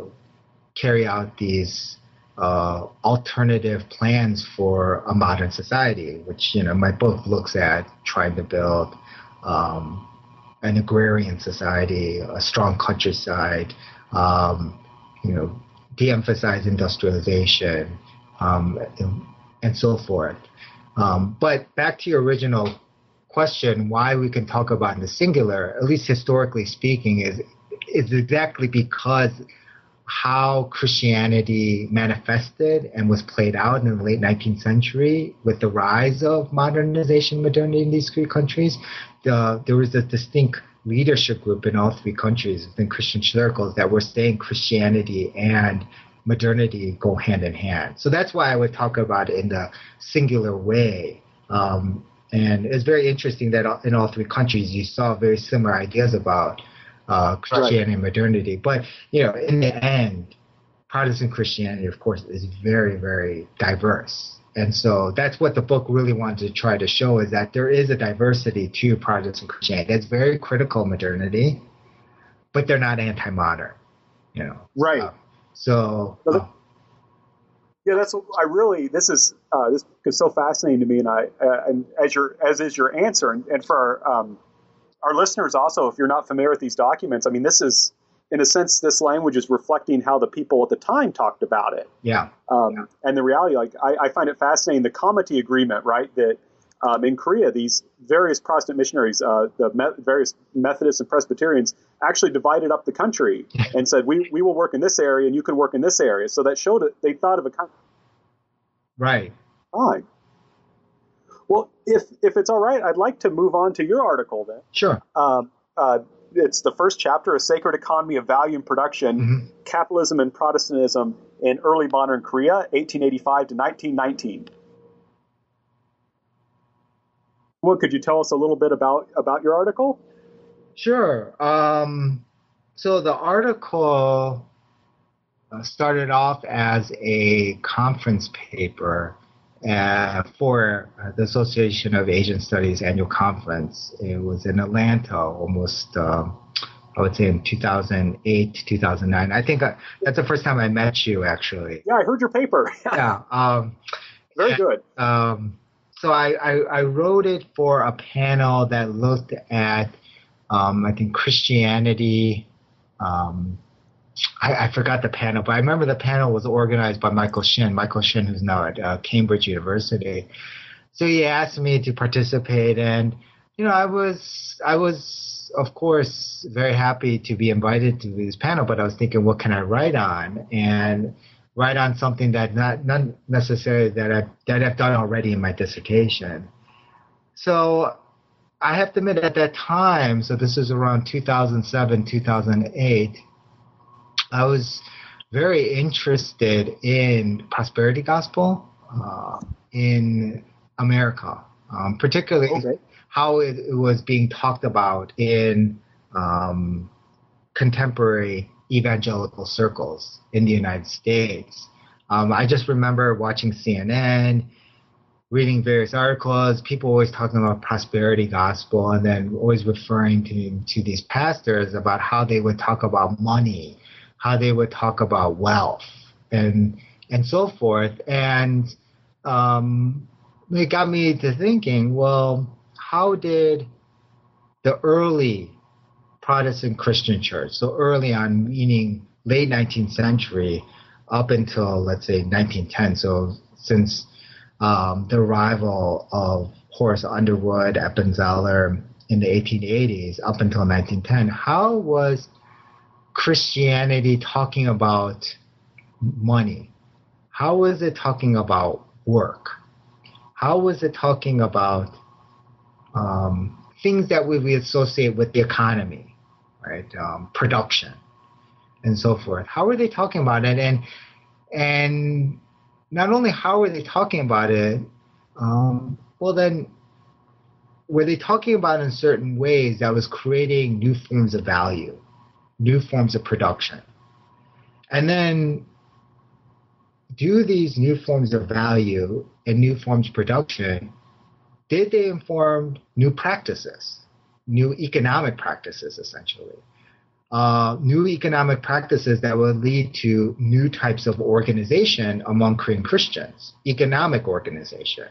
carry out these uh, alternative plans for a modern society, which you know my book looks at trying to build um, an agrarian society, a strong countryside, um, you know, de-emphasize industrialization, um, and, and, so forth. Um, but back to your original question, why we can talk about in the singular, at least historically speaking, is is exactly because how Christianity manifested and was played out in the late 19th century with the rise of modernization, modernity in these three countries, the, there was a distinct leadership group in all three countries within Christian circles that were saying Christianity and modernity go hand in hand. So that's why I would talk about it in the singular way. Um, and it's very interesting that in all three countries you saw very similar ideas about uh, Christianity right. and modernity. But you know, in the end, Protestant Christianity, of course, is very, very diverse. And so that's what the book really wanted to try to show is that there is a diversity to Protestant Christianity. that's very critical modernity, but they're not anti-modern. You know, right? So. Uh, yeah, that's I really this is uh, this is so fascinating to me, and I uh, and as your as is your answer, and, and for our, um, our listeners also, if you're not familiar with these documents, I mean, this is in a sense, this language is reflecting how the people at the time talked about it. Yeah. Um, yeah. And the reality, like, I, I, find it fascinating the Comity Agreement, right? That um, in Korea, these various Protestant missionaries, uh, the me- various Methodists and Presbyterians, actually divided up the country and said, we, we will work in this area and you can work in this area. So that showed that they thought of a kind Right. Fine. Well, if, if it's all right, I'd like to move on to your article then. Sure. Um, uh, it's the first chapter, A Sacred Economy of Value and Production, mm-hmm. Capitalism and Protestantism in Early Modern Korea, 1885 to 1919. Well, could you tell us a little bit about, about your article? Sure. Um, so the article uh, started off as a conference paper uh, for the Association of Asian Studies annual conference. It was in Atlanta almost, uh, I would say, in 2008, 2009. I think I, that's the first time I met you, actually. Yeah, I heard your paper. yeah. Um, Very good. Um, so I, I, I, wrote it for a panel that looked at, um, I think, Christianity. Um, I, I, forgot the panel, but I remember the panel was organized by Michael Shin. Michael Shin, who's now at uh, Cambridge University. So he asked me to participate, and you know, I was, I was, of course, very happy to be invited to this panel. But I was thinking, what can I write on? And write on something that not not necessarily that I that I've done already in my dissertation. So I have to admit, at that time, so this is around 2007, 2008 I was very interested in prosperity gospel uh, in America, um, particularly okay. how it, it, was being talked about in um, contemporary evangelical circles in the United States. Um, I just remember watching CNN, reading various articles, people always talking about prosperity gospel, and then always referring to to these pastors about how they would talk about money how they would talk about wealth and and so forth. And um, it got me to thinking, well, how did the early Protestant Christian church, so early on, meaning late 19th century, up until let's say 1910, so since um, the arrival of Horace Underwood, Appenzeller in the 1880s up until 1910, how was Christianity talking about money? How was it talking about work? how was it talking about um, things that we, we associate with the economy, right? Um, production and so forth. How are they talking about it? And and not only how are they talking about it, um, well then were they talking about in certain ways that was creating new forms of value, new forms of production? And then do these new forms of value and new forms of production, did they inform new practices, new economic practices, essentially? Uh, new economic practices that will lead to new types of organization among Korean Christians, economic organization.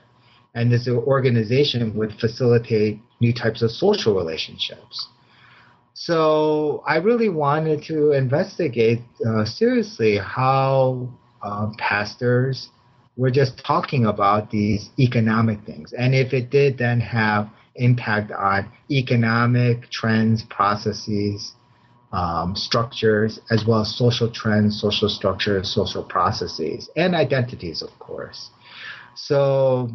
And this organization would facilitate new types of social relationships. So I really wanted to investigate uh, seriously how uh, pastors were just talking about these economic things, and if it did then have impact on economic trends, processes, um, structures, as well as social trends, social structures, social processes, and identities, of course. So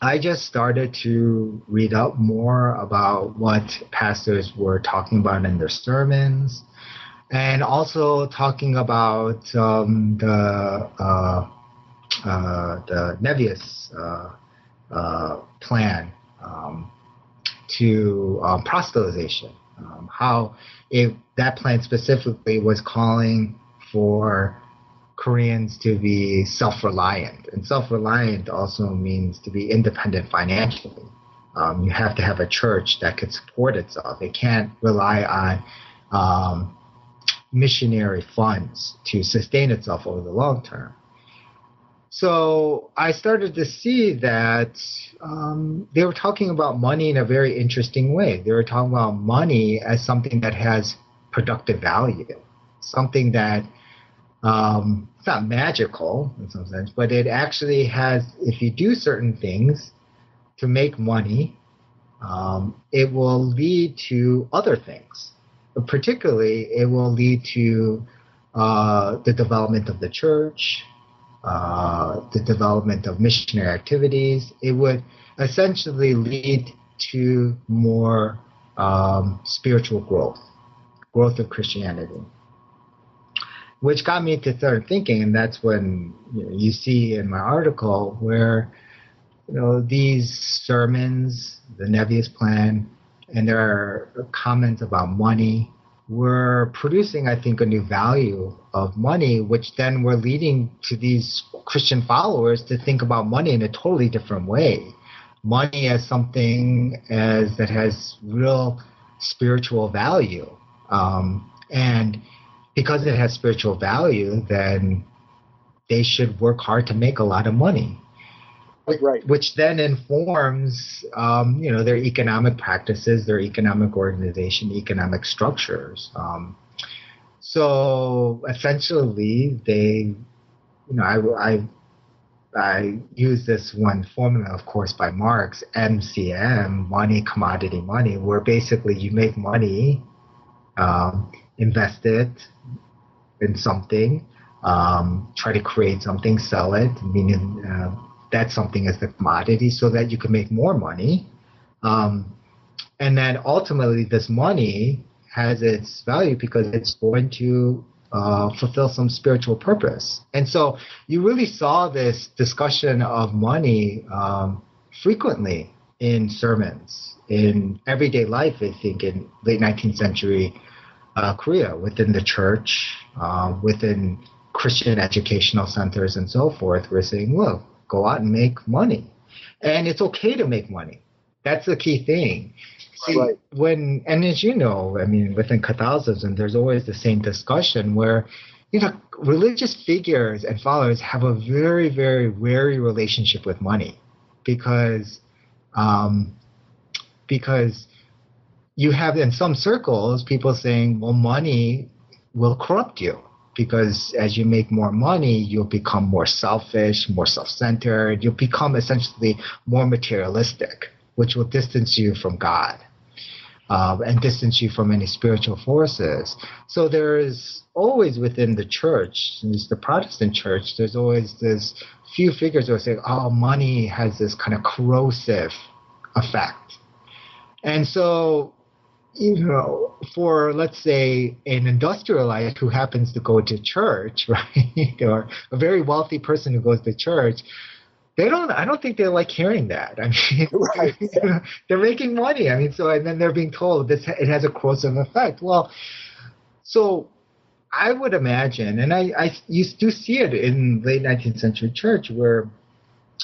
I just started to read up more about what pastors were talking about in their sermons, and also talking about um, the uh, uh, the Nevius uh, uh plan um, to um, proselytization. Um, how it, that plan specifically was calling for Koreans to be self-reliant, and self-reliant also means to be independent financially. Um, you have to have a church that could support itself. It can't rely on um, missionary funds to sustain itself over the long term. So I started to see that um, they were talking about money in a very interesting way. They were talking about money as something that has productive value, something that um, it's not magical in some sense, but it actually has. If you do certain things to make money, um, it will lead to other things particularly, it will lead to uh, the development of the church, uh, the development of missionary activities. It would essentially lead to more um, spiritual growth, growth of Christianity. Which got me to start thinking, and that's when you, know, you see in my article where you know these sermons, the Nevius plan, and there are comments about money. We're producing, I think, a new value of money, which then we're leading to these Christian followers to think about money in a totally different way. Money as something as that has real spiritual value, um, and because it has spiritual value, then they should work hard to make a lot of money right. which then informs um, you know their economic practices, their economic organization, economic structures. Um, so essentially, they, you know, I, I I use this one formula, of course, by Marx, MCM, money, commodity, money, where basically you make money, um, invest it in something, um, try to create something, sell it, meaning uh, that something as the commodity so that you can make more money. Um, and then ultimately, this money has its value because it's going to uh, fulfill some spiritual purpose. And so you really saw this discussion of money um, frequently in sermons, in everyday life, I think, in late 19th century uh, Korea, within the church, uh, within Christian educational centers, and so forth. We're saying, look, go out and make money. And it's okay to make money. That's the key thing. See, right. when, and as you know, I mean, within Catholicism, there's always the same discussion where, you know, religious figures and followers have a very, very wary relationship with money because, um, because you have in some circles people saying, well, money will corrupt you because as you make more money, you'll become more selfish, more self centered. You'll become essentially more materialistic, which will distance you from God. uh, and distance you from any spiritual forces. So there is always within the church, the Protestant church, there's always this few figures who say, oh, money has this kind of corrosive effect. And so, you know, for let's say an industrialist who happens to go to church, right, or a very wealthy person who goes to church, they don't i don't think they like hearing that. I mean right. they're making money. I mean so and then they're being told this it has a corrosive effect. Well so i would imagine and i i you do see it in late 19th century church where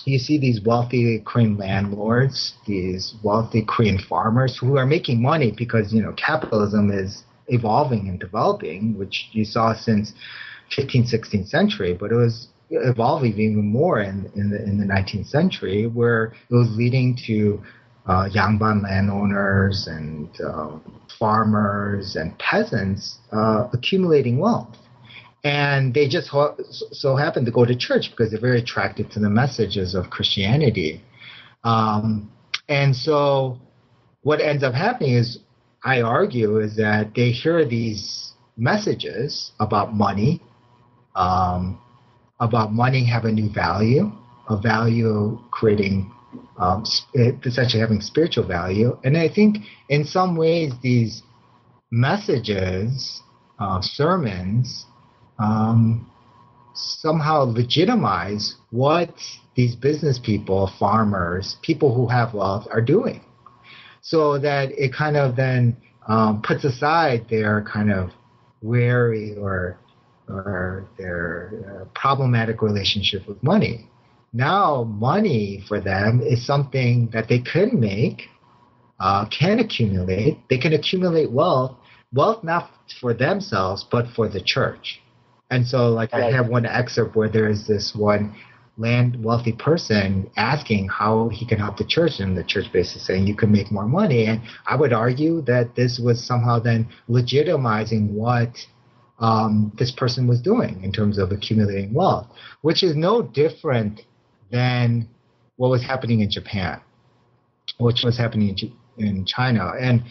you see these wealthy korean landlords these wealthy korean farmers who are making money because you know capitalism is evolving and developing which you saw since 15th 16th century but it was evolving even more in, in the in the 19th century, where it was leading to uh, Yangban landowners and uh, farmers and peasants uh, accumulating wealth. And they just ho- so happen to go to church because they're very attracted to the messages of Christianity. Um, and so what ends up happening is, I argue, is that they hear these messages about money, um, about money have a new value, a value creating um, essentially having spiritual value. And I think in some ways these messages, uh, sermons, um, somehow legitimize what these business people, farmers, people who have wealth are doing. So that it kind of then um, puts aside their kind of wary or or their uh, problematic relationship with money. Now, money for them is something that they can make, uh, can accumulate. They can accumulate wealth, wealth not for themselves, but for the church. And so, like, I have one excerpt where there is this one land wealthy person asking how he can help the church, and the church basically saying you can make more money. And I would argue that this was somehow then legitimizing what um, this person was doing in terms of accumulating wealth, which is no different than what was happening in Japan, which was happening in, in China. And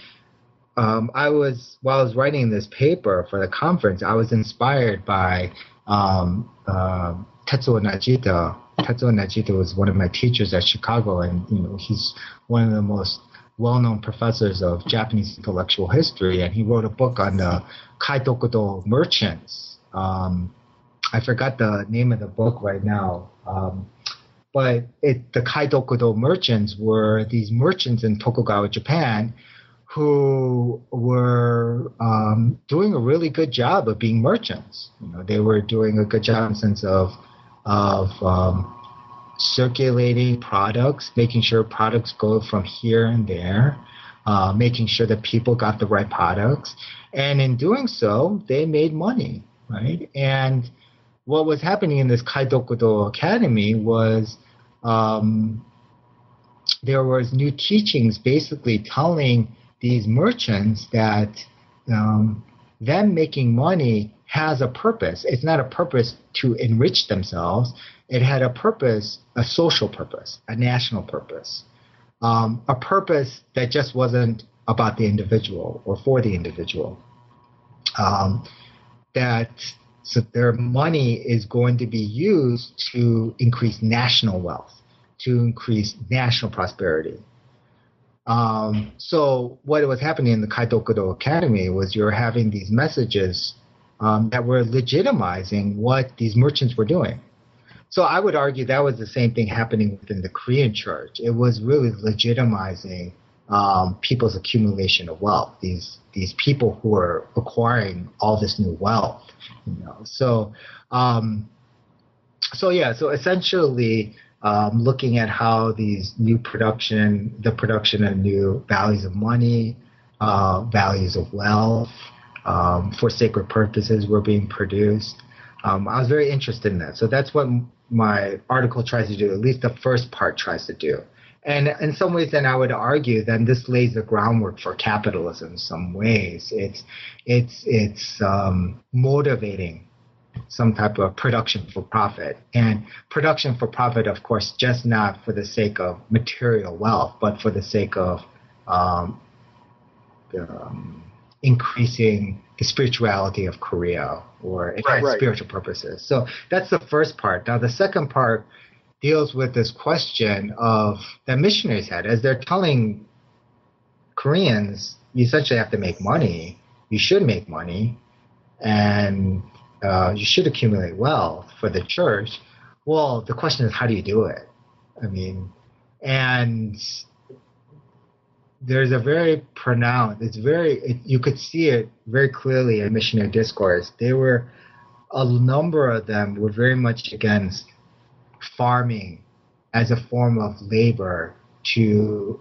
um, I was, while I was writing this paper for the conference, I was inspired by um, uh, Tetsuo Najita. Tetsuo Najita was one of my teachers at Chicago, and you know he's one of the most well-known professors of Japanese intellectual history, and he wrote a book on the Kaitokudo merchants. Um, I forgot the name of the book right now, um, but it, the Kaitokudo merchants were these merchants in Tokugawa, Japan, who were um, doing a really good job of being merchants. You know, they were doing a good job in the sense of of um, circulating products, making sure products go from here and there, uh, making sure that people got the right products. And in doing so, they made money, right? And what was happening in this Kaitokudo Academy was um, there was new teachings basically telling these merchants that um, them making money has a purpose. It's not a purpose to enrich themselves it had a purpose, a social purpose, a national purpose, um, a purpose that just wasn't about the individual or for the individual. Um, that so their money is going to be used to increase national wealth, to increase national prosperity. Um, so what was happening in the Kaitokudo Academy was you're having these messages um, that were legitimizing what these merchants were doing. So I would argue that was the same thing happening within the Korean church. It was really legitimizing um, people's accumulation of wealth. These these people who are acquiring all this new wealth. You know, so um, so yeah, so essentially. Um, looking at how these new production, the production of new values of money, uh, values of wealth, um, for sacred purposes were being produced. Um, I was very interested in that. So that's what my article tries to do, at least the first part tries to do. And in some ways, then I would argue then this lays the groundwork for capitalism. In some ways, it's it's it's um, motivating some type of production for profit, and production for profit, of course, just not for the sake of material wealth, but for the sake of um, um, increasing the spirituality of Korea or has right. spiritual purposes. So that's the first part. Now the second part deals with this question of that missionaries had as they're telling Koreans you essentially have to make money. You should make money, and uh, you should accumulate wealth for the church. Well, the question is, how do you do it? I mean, and there's a very pronounced, it's very, it, you could see it very clearly in missionary discourse. They were, a number of them were very much against farming as a form of labor to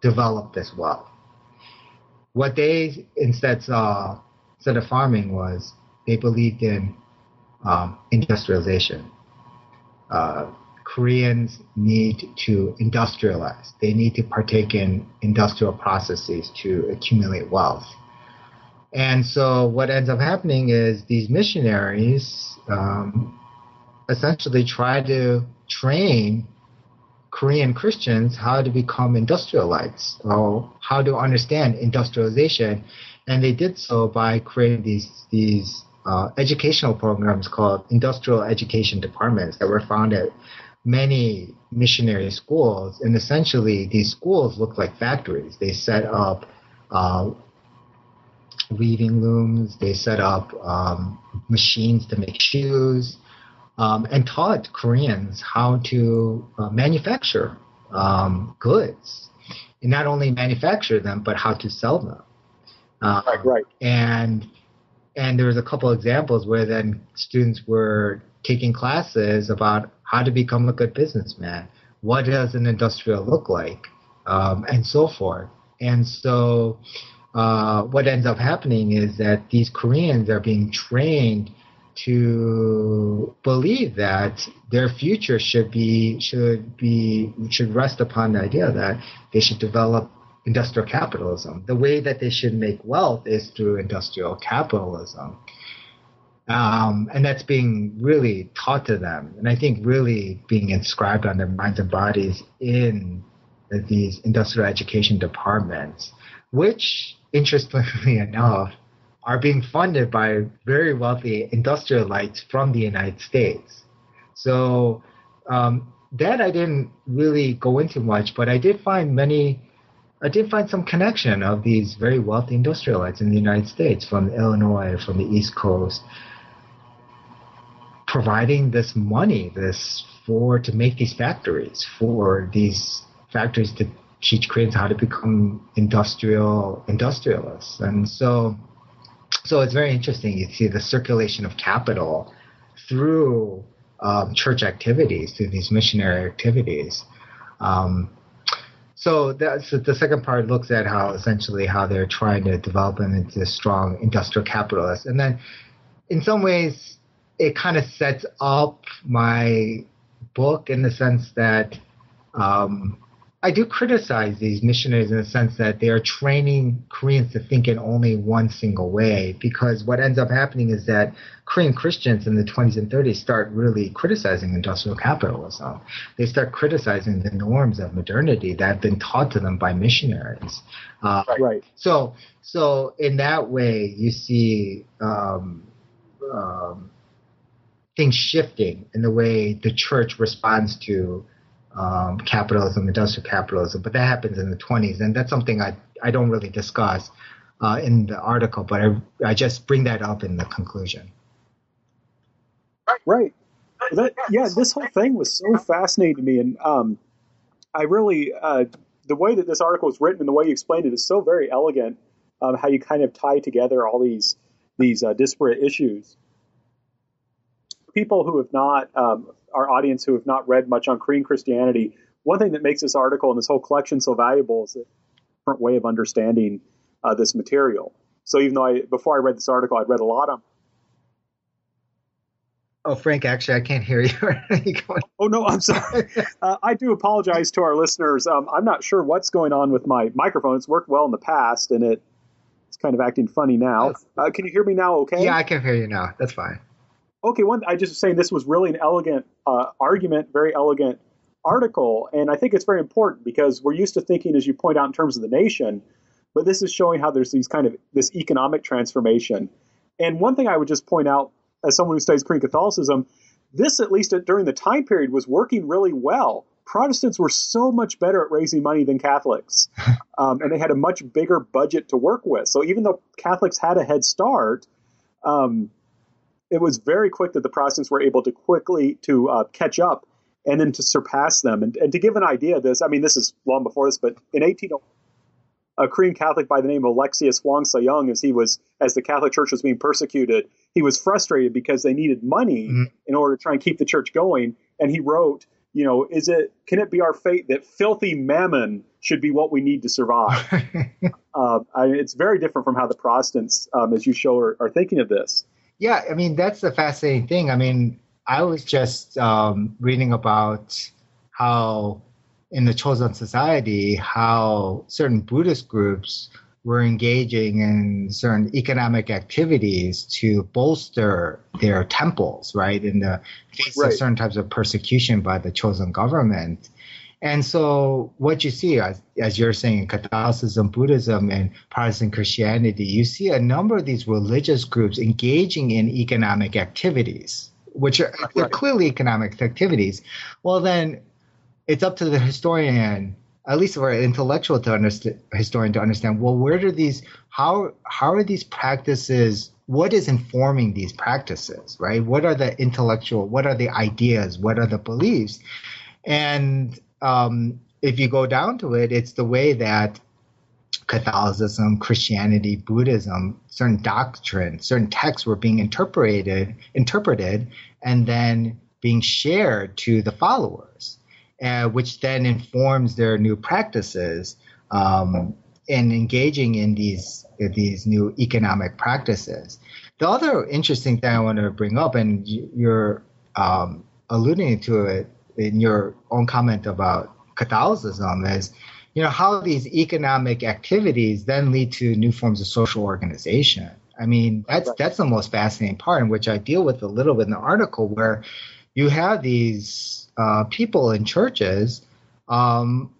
develop this wealth. What they instead saw, instead of farming, was they believed in um, industrialization. Uh, Koreans need to industrialize. They need to partake in industrial processes to accumulate wealth. And so what ends up happening is these missionaries um, essentially try to train Korean Christians how to become industrialites or how to understand industrialization. And they did so by creating these, these uh, educational programs called industrial education departments that were found at many missionary schools. And essentially, these schools looked like factories. They set up uh, weaving looms, they set up um, machines to make shoes, um, and taught Koreans how to uh, manufacture um, goods. And not only manufacture them, but how to sell them. Um, right, right. And and there was a couple examples where then students were taking classes about how to become a good businessman, what does an industrial look like, um, and so forth. And so, uh, what ends up happening is that these Koreans are being trained to believe that their future should be should be should rest upon the idea that they should develop industrial capitalism. The way that they should make wealth is through industrial capitalism. Um, and that's being really taught to them, and I think really being inscribed on their minds and bodies in these industrial education departments, which, interestingly enough, are being funded by very wealthy industrialites from the United States. So um, that I didn't really go into much, but I did find many I did find some connection of these very wealthy industrialites in the United States from Illinois, from the East Coast, providing this money, this for to make these factories, for these factories to teach Koreans how to become industrial industrialists. And so so it's very interesting. You see the circulation of capital through um, church activities, through these missionary activities. Um, so that's the second part looks at how essentially how they're trying to develop them into strong industrial capitalists, and then in some ways it kind of sets up my book in the sense that um, I do criticize these missionaries in the sense that they are training Koreans to think in only one single way. Because what ends up happening is that Korean Christians in the 20s and 30s start really criticizing industrial capitalism. They start criticizing the norms of modernity that have been taught to them by missionaries. Uh, right. So, so in that way, you see. Um, um, things shifting in the way the church responds to um, capitalism, industrial capitalism, but that happens in the 20s, and that's something I I don't really discuss uh, in the article, but I I just bring that up in the conclusion. Right. That, yeah, this whole thing was so fascinating to me, and um, I really uh, the way that this article is written and the way you explained it is so very elegant. Um, how you kind of tie together all these these uh, disparate issues. People who have not um, our audience who have not read much on Korean Christianity, one thing that makes this article and this whole collection so valuable is a different way of understanding uh, this material. So even though I before I read this article, I'd read a lot on. Oh, Frank, actually, I can't hear you. oh no, I'm sorry. Uh, I do apologize to our listeners. Um, I'm not sure what's going on with my microphone. It's worked well in the past, and it it's kind of acting funny now. Uh, can you hear me now? Okay. Yeah, I can hear you now. That's fine okay, one, I just was saying this was really an elegant uh, argument, very elegant article, and I think it's very important because we're used to thinking, as you point out, in terms of the nation. but this is showing how there's these kind of this economic transformation. And one thing I would just point out as someone who studies Korean Catholicism, this at least during the time period was working really well. Protestants were so much better at raising money than Catholics, um, and they had a much bigger budget to work with. So even though Catholics had a head start, um, it was very quick that the Protestants were able to quickly to uh, catch up and then to surpass them. And, and to give an idea of this, I mean, this is long before this, but in 18, a Korean Catholic by the name of Alexius Hwang Sa-young, as he was, as the Catholic Church was being persecuted, he was frustrated because they needed money mm-hmm. in order to try and keep the church going. And he wrote, you know, is it, can it be our fate that filthy mammon should be what we need to survive? uh, I, it's very different from how the Protestants, um, as you show, are, are thinking of this. Yeah, I mean, that's the fascinating thing. I mean, I was just um, reading about how in the Chosun society, how certain Buddhist groups were engaging in certain economic activities to bolster their temples, right, in the face right. of certain types of persecution by the Chosun government. And so, what you see, as, as you're saying, in Catholicism, Buddhism, and Protestant Christianity, you see a number of these religious groups engaging in economic activities which are they're clearly economic activities, well then it's up to the historian, at least for an intellectual to understand historian to understand. Well, where do these how how are these practices? What is informing these practices? Right? What are the intellectual? What are the ideas? What are the beliefs? And um, if you go down to it, it's the way that Catholicism, Christianity, Buddhism, certain doctrines, certain texts were being interpreted, interpreted, and then being shared to the followers, uh, which then informs their new practices um, and engaging in these these new economic practices. The other interesting thing I want to bring up, and you're um, alluding to it in your own comment about Catholicism, is you know how these economic activities then lead to new forms of social organization. I mean, that's that's the most fascinating part, in which I deal with a little bit in the article, where you have these uh, people in churches um,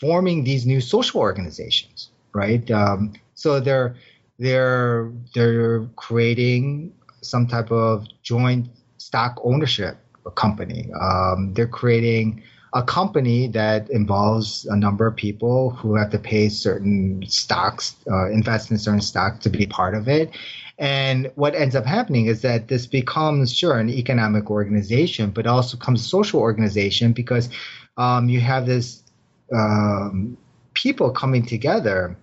forming these new social organizations, right? Um, so they're they're they're creating some type of joint stock ownership company. Um, they're creating a company that involves a number of people who have to pay certain stocks, uh, invest in certain stocks to be part of it. And what ends up happening is that this becomes, sure, an economic organization, but also becomes a social organization because um, you have this um, people coming together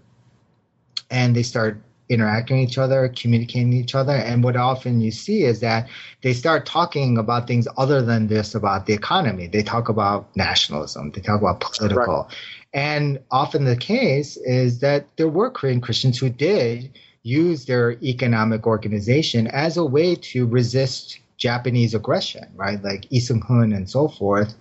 and they start interacting with each other, communicating with each other. And what often you see is that they start talking about things other than just about the economy. They talk about nationalism, they talk about political. Right. And often the case is that there were Korean Christians who did use their economic organization as a way to resist Japanese aggression, right? Like Lee Seung-hun and so forth,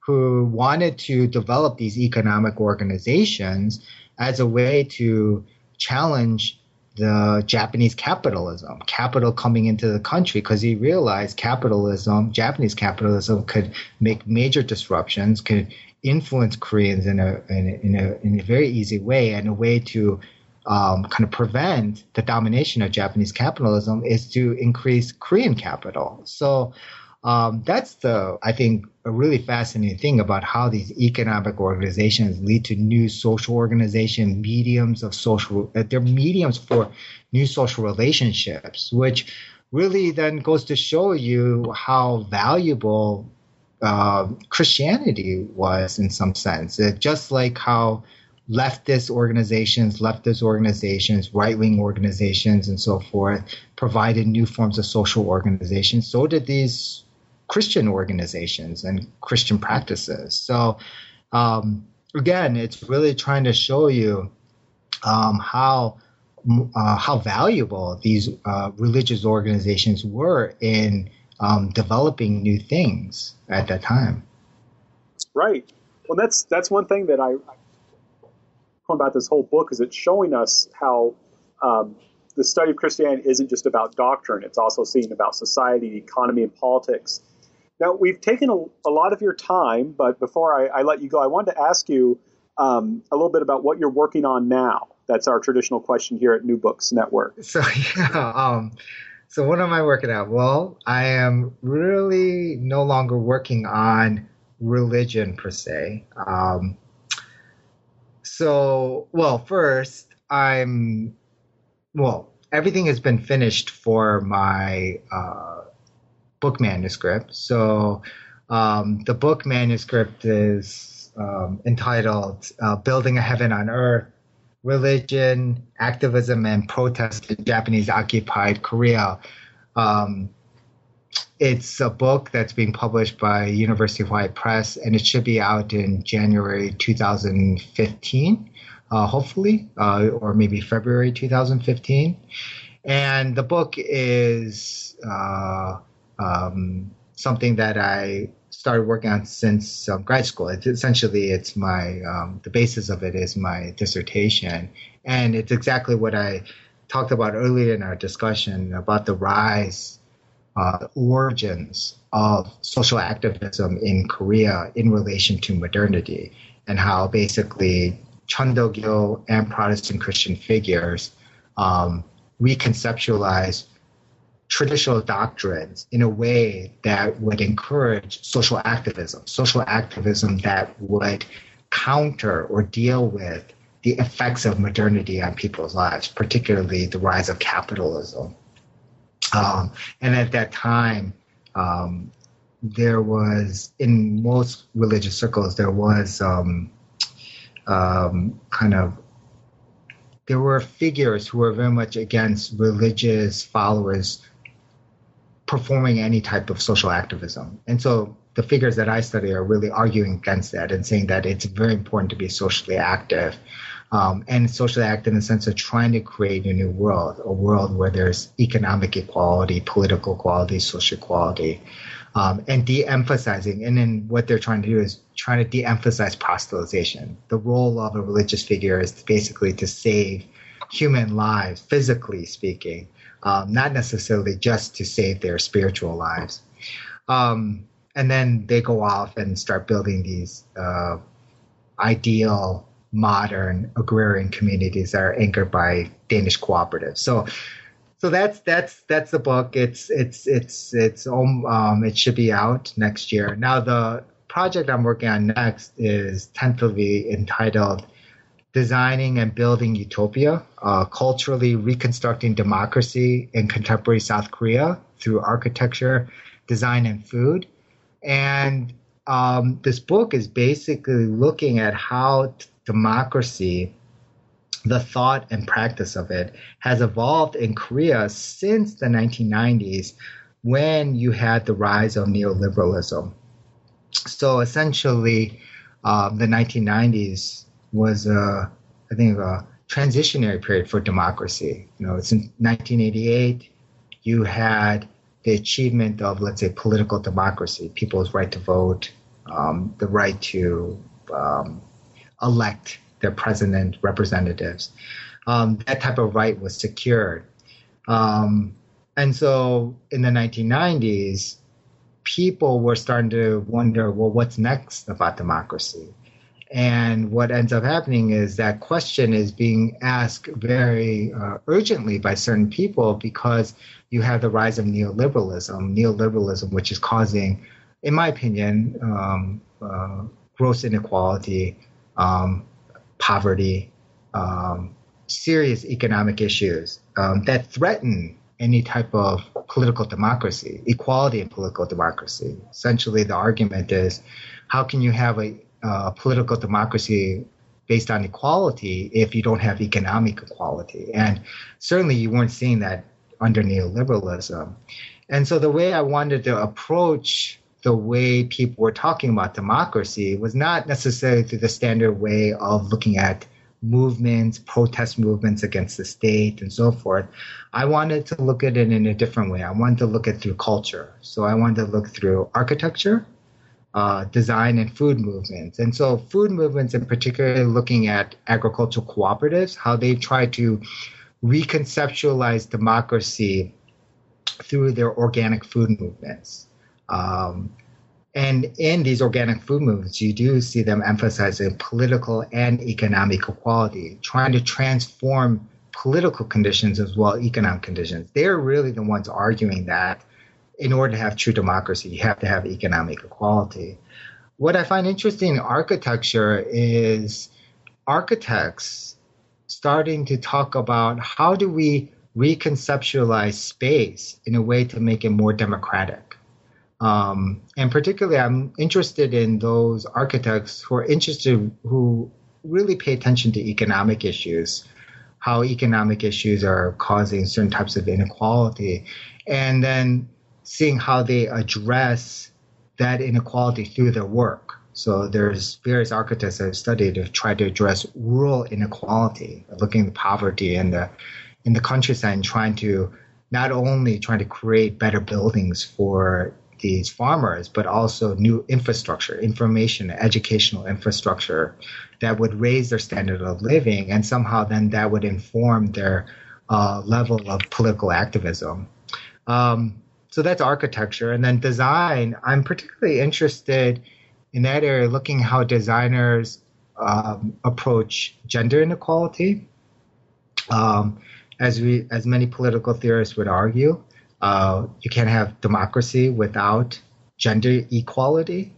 who wanted to develop these economic organizations as a way to challenge the Japanese capitalism, capital coming into the country, because he realized capitalism, Japanese capitalism, could make major disruptions, could influence Koreans in a in a, in a, in a very easy way, and a way to um, kind of prevent the domination of Japanese capitalism is to increase Korean capital. So um, that's the, I think, a really fascinating thing about how these economic organizations lead to new social organization mediums of social. Uh, they're mediums for new social relationships, which really then goes to show you how valuable uh, Christianity was in some sense. It, just like how leftist organizations, leftist organizations, right wing organizations, and so forth provided new forms of social organization, so did these Christian organizations and Christian practices. So, um, again, it's really trying to show you um, how uh, how valuable these uh, religious organizations were in um, developing new things at that time. Right. Well, that's that's one thing that I, I about this whole book is it's showing us how um, the study of Christianity isn't just about doctrine; it's also seeing about society, economy, and politics. Now, we've taken a, a lot of your time, but before I, I, let you go, I wanted to ask you um, a little bit about what you're working on now. That's our traditional question here at New Books Network. So yeah, um, so what am I working at? Well, I am really no longer working on religion per se. Um, so, well, first, I'm, well, everything has been finished for my uh, book manuscript. So, um, the book manuscript is um, entitled uh, Building a Heaven on Earth Religion, Activism, and Protest in Japanese Occupied Korea. Um, it's a book that's being published by University of Hawaii Press, and it should be out in January 2015, uh, hopefully, uh, or maybe February 2015. And the book is uh, um, something that I started working on since um, grad school. It's essentially, it's my um, the basis of it is my dissertation, and it's exactly what I talked about earlier in our discussion about the rise uh, origins of social activism in Korea in relation to modernity and how basically Chundogyo and Protestant Christian figures um, reconceptualize traditional doctrines in a way that would encourage social activism, social activism that would counter or deal with the effects of modernity on people's lives, particularly the rise of capitalism. Um, and at that time, um, there was, in most religious circles, there was um, um, kind of, there were figures who were very much against religious followers performing any type of social activism. And so the figures that I study are really arguing against that and saying that it's very important to be socially active um, and socially active in the sense of trying to create a new world, a world where there's economic equality, political equality, social equality, um, and de-emphasizing. And then what they're trying to do is trying to de-emphasize proselytization. The role of a religious figure is basically to save human lives, physically speaking, um, not necessarily just to save their spiritual lives. Um, and then they go off and start building these uh, ideal modern agrarian communities that are anchored by Danish cooperatives. So, so that's that's that's the book. It's it's it's it's um, um it should be out next year. Now the project I'm working on next is tentatively entitled "Designing and Building Utopia: uh, Culturally Reconstructing Democracy in Contemporary South Korea Through Architecture, Design, and Food." And um, this book is basically looking at how t- democracy, the thought and practice of it, has evolved in Korea since the 1990s when you had the rise of neoliberalism. So essentially, um, the 1990s was, a, I think, a transitionary period for democracy. You know, in 1988, you had the achievement of, let's say, political democracy, people's right to vote, um, the right to um, elect their president representatives. Um, that type of right was secured. Um, and so in the 1990s, people were starting to wonder, well, what's next about democracy? And what ends up happening is that question is being asked very uh, urgently by certain people because you have the rise of neoliberalism, neoliberalism, which is causing, in my opinion, um, uh, gross inequality, um, poverty, um, serious economic issues um, that threaten any type of political democracy, equality in political democracy. Essentially, the argument is how can you have a uh, political democracy based on equality if you don't have economic equality? And certainly, you weren't seeing that under neoliberalism. And so, the way I wanted to approach the way people were talking about democracy was not necessarily through the standard way of looking at movements, protest movements against the state, and so forth. I wanted to look at it in a different way. I wanted to look at through culture. So I wanted to look through architecture, uh, design, and food movements. And so food movements, in particular, looking at agricultural cooperatives, how they try to reconceptualize democracy through their organic food movements um, And in these organic food movements, you do see them emphasizing political and economic equality, trying to transform political conditions as well economic conditions. They're really the ones arguing that in order to have true democracy, you have to have economic equality. What I find interesting in architecture is architects starting to talk about how do we reconceptualize space in a way to make it more democratic. Um, and particularly, I'm interested in those architects who are interested, who really pay attention to economic issues, how economic issues are causing certain types of inequality, and then seeing how they address that inequality through their work. So there's various architects I've studied to try to address rural inequality, looking at poverty in the in the countryside and trying to not only trying to create better buildings for these farmers, but also new infrastructure, information, educational infrastructure that would raise their standard of living, and somehow then that would inform their uh, level of political activism. Um, so that's architecture, and then design. I'm particularly interested in that area, looking how designers um, approach gender inequality. Um, as we, as many political theorists would argue, uh, you can't have democracy without gender equality.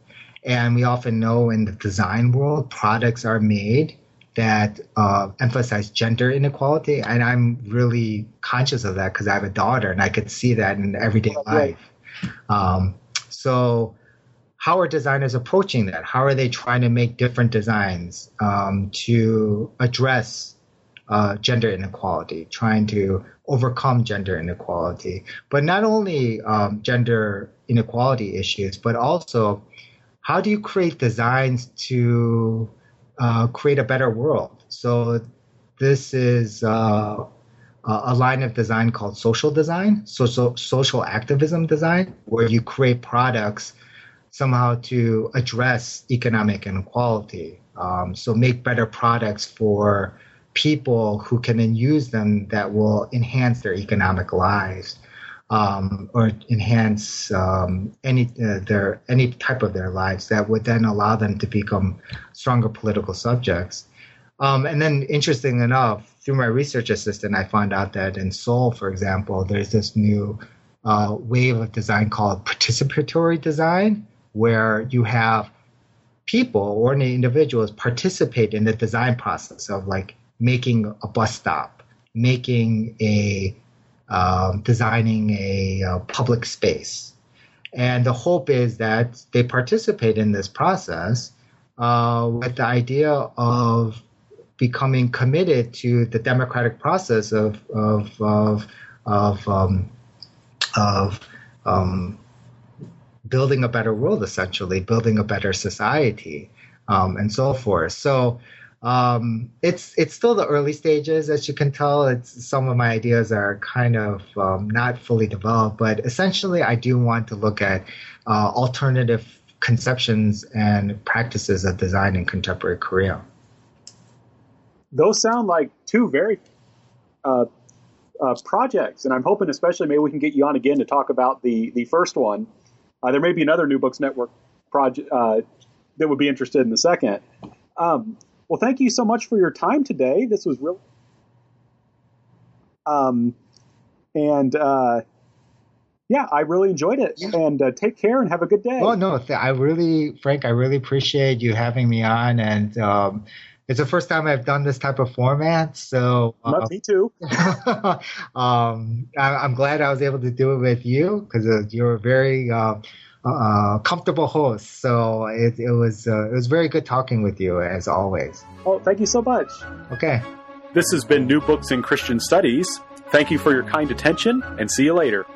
And we often know in the design world, products are made that uh, emphasize gender inequality. And I'm really conscious of that because I have a daughter and I could see that in everyday life. Um, so, how are designers approaching that? How are they trying to make different designs um, to address uh, gender inequality, trying to overcome gender inequality, but not only um, gender inequality issues, but also how do you create designs to uh, create a better world? So this is uh, a line of design called social design, social social activism design, where you create products somehow to address economic inequality. Um, so make better products for people who can then use them that will enhance their economic lives um, or enhance um, any uh, their any type of their lives that would then allow them to become stronger political subjects. Um, and then, interesting enough, through my research assistant, I found out that in Seoul, for example, there's this new uh, wave of design called participatory design, where you have people, ordinary individuals, participate in the design process of like making a bus stop, making a um, designing a, uh, public space. And the hope is that they participate in this process uh, with the idea of becoming committed to the democratic process of of of of, um, of um, building a better world, essentially building a better society, um, and so forth. So um, it's it's still the early stages, as you can tell. It's some of my ideas are kind of um, not fully developed, but essentially, I do want to look at uh, alternative conceptions and practices of design in contemporary Korea. Those sound like two very uh, uh, projects, and I'm hoping, especially, maybe we can get you on again to talk about the the first one. Uh, there may be another New Books Network project uh, that would be interested in the second. Um, well, thank you so much for your time today. This was really. Um, and uh, yeah, I really enjoyed it. Yeah. And uh, take care and have a good day. Well, no, th- I really, Frank, I really appreciate you having me on. And um, it's the first time I've done this type of format. So uh, me too. um, I, am glad I was able to do it with you because uh, you're very uh, uh, comfortable host. So it, it was uh, it was very good talking with you as always. Oh, thank you so much. Okay. This has been New Books in Christian Studies. Thank you for your kind attention and see you later.